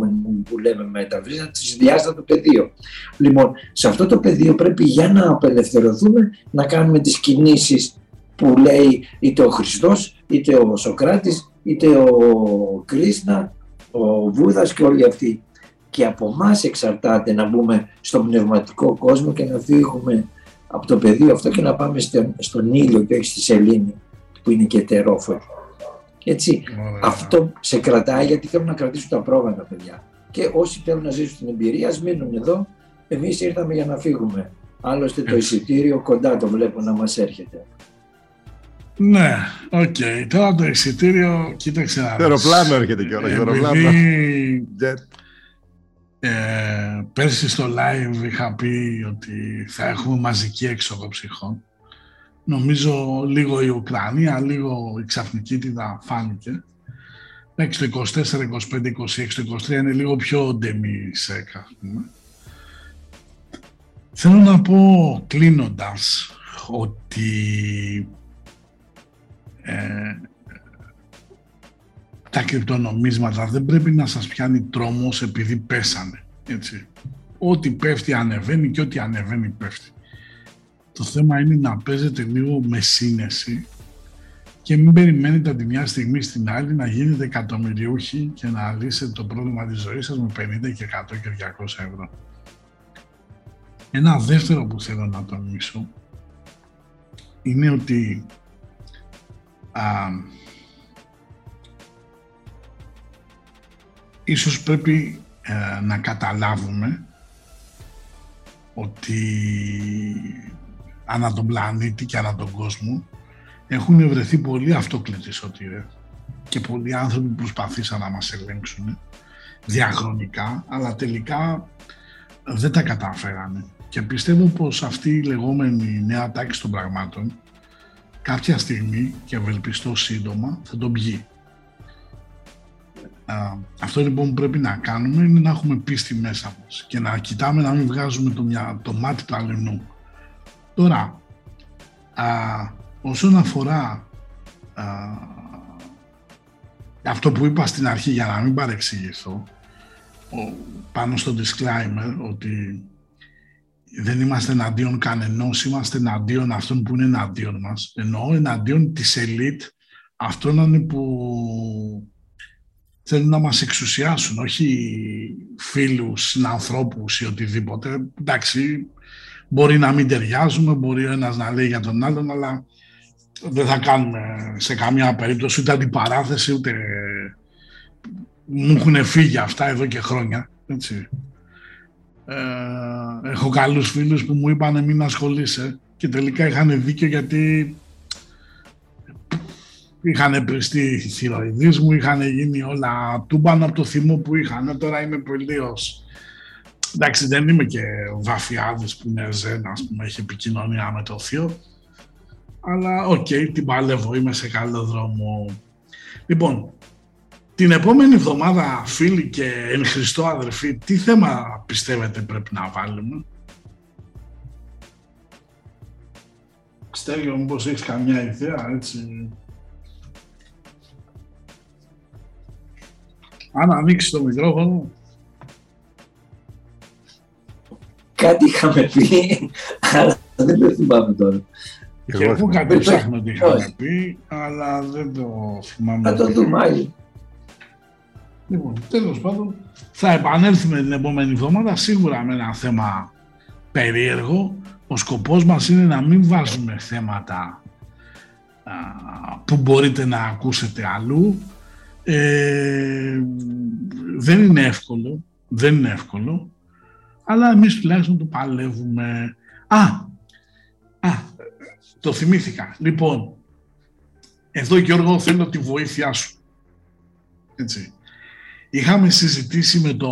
που λέμε metaverse, ένα τρισδιάστατο πεδίο. Λοιπόν, σε αυτό το πεδίο πρέπει για να απελευθερωθούμε να κάνουμε τις κινήσεις που λέει είτε ο Χριστός, είτε ο Σοκράτης, είτε ο Κρίσνα, ο Βούδας και όλοι αυτοί. Και από εμάς εξαρτάται να μπούμε στον πνευματικό κόσμο και να φύγουμε από το πεδίο αυτό και να πάμε στον, στον ήλιο και όχι στη σελήνη που είναι και τερόφορη. Έτσι, Ωραία. αυτό σε κρατάει γιατί θέλουν να κρατήσουν τα πρόβατα, παιδιά. Και όσοι θέλουν να ζήσουν την εμπειρία, ας μείνουν εδώ. Εμείς ήρθαμε για να φύγουμε. Άλλωστε το Έτσι. εισιτήριο κοντά το βλέπω να μας έρχεται. Ναι, οκ. Τώρα το εισιτήριο, κοίταξε να δεις. Αεροπλάνο έρχεται κιόλας, αεροπλάνο. Επειδή Jet. ε, πέρσι στο live είχα πει ότι θα έχουμε μαζική έξοδο ψυχών. Νομίζω λίγο η Ουκρανία, λίγο η ξαφνικίτιδα φάνηκε. Εντάξει, το 24, 25, 26, το 23 είναι λίγο πιο ντεμή σέκα, ας πούμε. Θέλω να πω κλείνοντας ότι ε, τα κρυπτονομίσματα δεν πρέπει να σας πιάνει τρόμος επειδή πέσανε. Έτσι. Ό,τι πέφτει ανεβαίνει και ό,τι ανεβαίνει πέφτει. Το θέμα είναι να παίζετε λίγο με σύνεση και μην περιμένετε από τη μια στιγμή στην άλλη να γίνετε εκατομμυριούχοι και να λύσετε το πρόβλημα της ζωής σας με 50 και 100 και 200 ευρώ. Ένα δεύτερο που θέλω να τονίσω είναι ότι α, ίσως πρέπει ε, να καταλάβουμε ότι ανά τον πλανήτη και ανά τον κόσμο έχουν βρεθεί πολλοί αυτόκλητοι σωτήρες και πολλοί άνθρωποι που προσπαθήσαν να μας ελέγξουν διαχρονικά, αλλά τελικά δεν τα καταφέρανε. Και πιστεύω πως αυτή η λεγόμενη νέα τάξη των πραγμάτων κάποια στιγμή και ευελπιστώ σύντομα θα τον πιει. Α, αυτό λοιπόν που πρέπει να κάνουμε είναι να έχουμε πίστη μέσα μας και να κοιτάμε να μην βγάζουμε το, μια, το μάτι του αλληνού. Τώρα, α, όσον αφορά α, αυτό που είπα στην αρχή για να μην παρεξηγηθώ ο- πάνω στο disclaimer ότι δεν είμαστε εναντίον κανενός, είμαστε εναντίον αυτών που είναι εναντίον μας. Εννοώ εναντίον της ελίτ αυτών είναι που θέλουν να μας εξουσιάσουν, όχι φίλους, συνανθρώπους ή οτιδήποτε. Εντάξει, μπορεί να μην ταιριάζουμε, μπορεί ο ένας να λέει για τον άλλον, αλλά δεν θα κάνουμε σε καμία περίπτωση ούτε αντιπαράθεση, ούτε... Μου έχουν φύγει αυτά εδώ και χρόνια, έτσι. Ε, έχω καλούς φίλους που μου είπαν μην ασχολείσαι και τελικά είχαν δίκιο γιατί είχαν πριστεί οι θηροειδείς μου, είχαν γίνει όλα τούμπαν από το θυμό που είχαν. Τώρα είμαι τελείως... Εντάξει, δεν είμαι και ο Βαφιάδης που είναι ζεν, ας πούμε, έχει επικοινωνία με το θείο. Αλλά οκ, την παλεύω, είμαι σε καλό δρόμο. Λοιπόν, την επόμενη εβδομάδα, φίλοι και εν Χριστώ αδερφοί, τι θέμα πιστεύετε πρέπει να βάλουμε; Στέλιο, μήπως έχεις καμιά ιδέα, έτσι; Αν ανοίξεις το μικρόφωνο. Κάτι είχαμε πει, αλλά δεν το θυμάμαι τώρα. Και εγώ κάτι ψάχνω τι είχαμε πει, αλλά δεν το θυμάμαι. Θα το δούμε άλλη. Λοιπόν, τέλος πάντων, θα επανέλθουμε την επόμενη εβδομάδα σίγουρα με ένα θέμα περίεργο. Ο σκοπός μας είναι να μην βάζουμε θέματα α, που μπορείτε να ακούσετε αλλού. Ε, δεν είναι εύκολο, δεν είναι εύκολο, αλλά εμείς τουλάχιστον το παλεύουμε. Α, α, το θυμήθηκα. Λοιπόν, εδώ Γιώργο θέλω τη βοήθειά σου. Έτσι. Είχαμε συζητήσει με το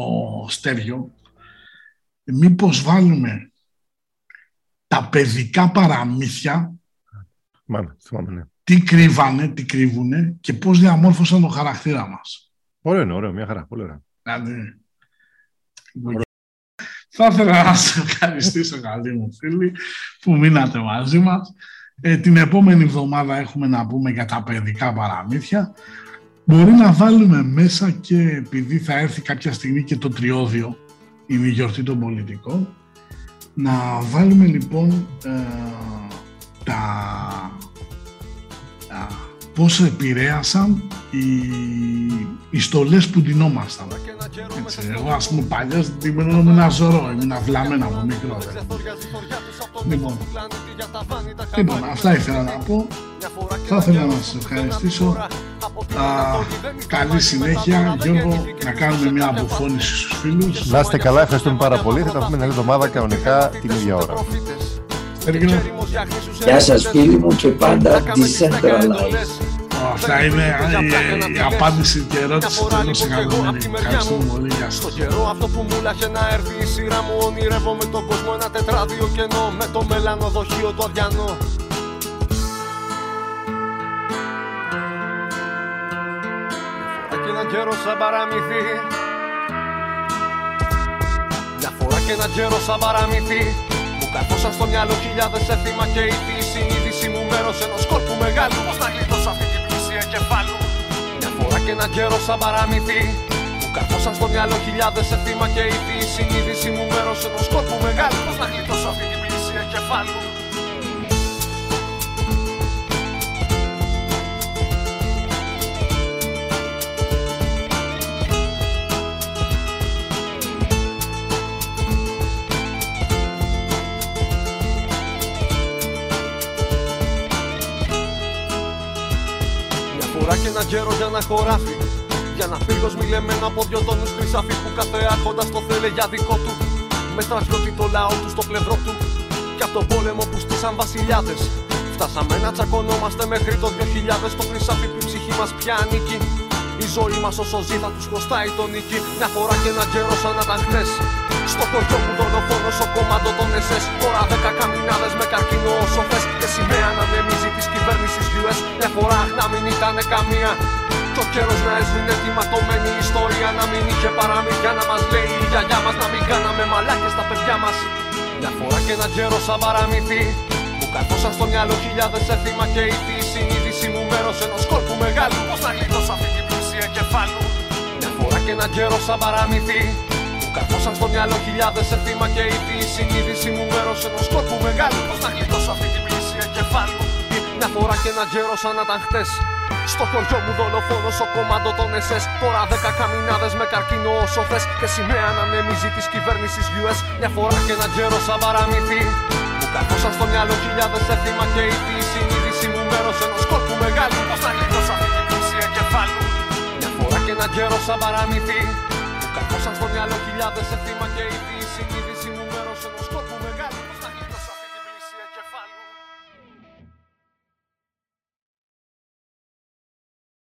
Στέριο μήπως βάλουμε τα παιδικά παραμύθια Μάμε, θυμάμαι, ναι. τι κρύβανε, τι κρύβουνε και πώς διαμόρφωσαν το χαρακτήρα μας. Ωραίο είναι, ωραίο, μια χαρά, πολύ ωραία. Δηλαδή, θα ήθελα να σε ευχαριστήσω καλή μου φίλη που μείνατε μαζί μας. Ε, την επόμενη εβδομάδα έχουμε να πούμε για τα παιδικά παραμύθια. Μπορεί να βάλουμε μέσα και επειδή θα έρθει κάποια στιγμή και το τριώδιο, είναι η γιορτή των πολιτικών, να βάλουμε λοιπόν ε, τα, α, πώς επηρέασαν οι, οι στολές που ντυνόμασταν. Έτσι, εγώ ας πούμε παλιάς ντυμένο με ένα ζωρό, ήμουν αυλαμένα από μικρό. ρε. Λοιπόν, λοιπόν, αυτά ήθελα να πω. Θα ήθελα να σας ευχαριστήσω. Α, καλή συνέχεια, Γιώργο, να κάνουμε μια αποφώνηση στους φίλους. Να είστε καλά, ευχαριστούμε πάρα πολύ. Θα τα πούμε την άλλη εβδομάδα κανονικά την ίδια ώρα. Έργο. Γεια σας φίλοι μου και πάντα decentralized. Αυτά είναι η, η απάντηση και η ερώτηση του ενός αγαπημένου. Ευχαριστούμε πολύ. Γεια σας. Στο καιρό αυτό που μου λάχε να έρθει η σειρά μου Ονειρεύομαι τον κόσμο ένα τετράδιο κενό Με το μελανοδοχείο το αδιανό Μια φορά και έναν καιρό σαν παραμυθί Μια φορά και έναν καιρό σαν παραμυθί Μου καρφώσαν στο μυαλό χιλιάδες έθιμα και η η συνείδηση μου μέρος ενός κόλπου μεγάλου. Πώς να γλιτώσω αυτή την πλήση εγκεφάλου; Μια φορά και έναν καιρό σαν παραμυθί Μου καρφώσαν στο μυαλό χιλιάδες έθιμα και η η συνείδηση μου μέρος ενός κόλπου μεγάλου. Πώς να γλιτώσω αυτή την πλήση εγκεφάλου; Ένα καιρό για ένα χωράφι Για ένα πύργος μιλεμένο από δυο τόνους χρυσάφι Που κάθε άρχοντας το θέλε για δικό του. Με στρατιώτη το λαό του στο πλευρό του. Κι από τον πόλεμο που στήσαν βασιλιάδες. Φτάσαμε να τσακωνόμαστε μέχρι το 2000 Το χρυσάφι που η ψυχή μας πια ανήκει η ζωή μας όσο ζει θα τους χρωστάει τον νίκη. Μια φορά και ένα καιρό σαν να ήταν χθες Στο χωριό μου δολοφόνος ο κομμάντο των SS Τώρα δέκα καμινάδες με καρκίνο όσο θες Και σημαία να ανεμίζει της κυβέρνησης US Μια φορά αχ, να μην ήταν καμία. Κι ο καιρός να έσβηνε τη ματωμένη ιστορία Να μην είχε παραμύθια να μας λέει η γιαγιά μας Να μην κάναμε μαλάκες τα παιδιά μας. Μια φορά και ένα καιρό σαν παραμύθι Μου καρφώσαν στο μυαλό χιλιάδες έθιμα και η η συνείδηση μου μέρος ενός κόλπου μεγάλου. Πώς να γλιτώσω αυτή την πλήση εγκεφάλου Μια φορά και ένα καιρό σαν παραμύθι Μου καρφώσαν στο μυαλό χιλιάδες έθιμα και η η συνείδηση μου μέρος ενός κόλπου μεγάλου Πώς να γλιτώσω αυτή την πλήση εγκεφάλου Μια φορά και ένα καιρό σαν να ήταν χτες. Στο χωριό μου δολοφόνος ο κομμάντο των SS Τώρα δέκα καμινάδες με καρκίνο όσο θες. Και σημαία να ανεμίζει της κυβέρνησης US Μια φορά και ένα καιρό σαν παραμύθι. Μου καρφώσαν στο μυαλό χιλιάδες έθιμα και η η συνείδηση μου μέρος ενός κόλπου μεγάλου Πώς να γλιτώσω αυτή την πλήση εγκεφάλου Μια φορά και ένα καιρό σαν παραμύθι Μου καρφώσαν στο μυαλό χιλιάδες έθιμα και η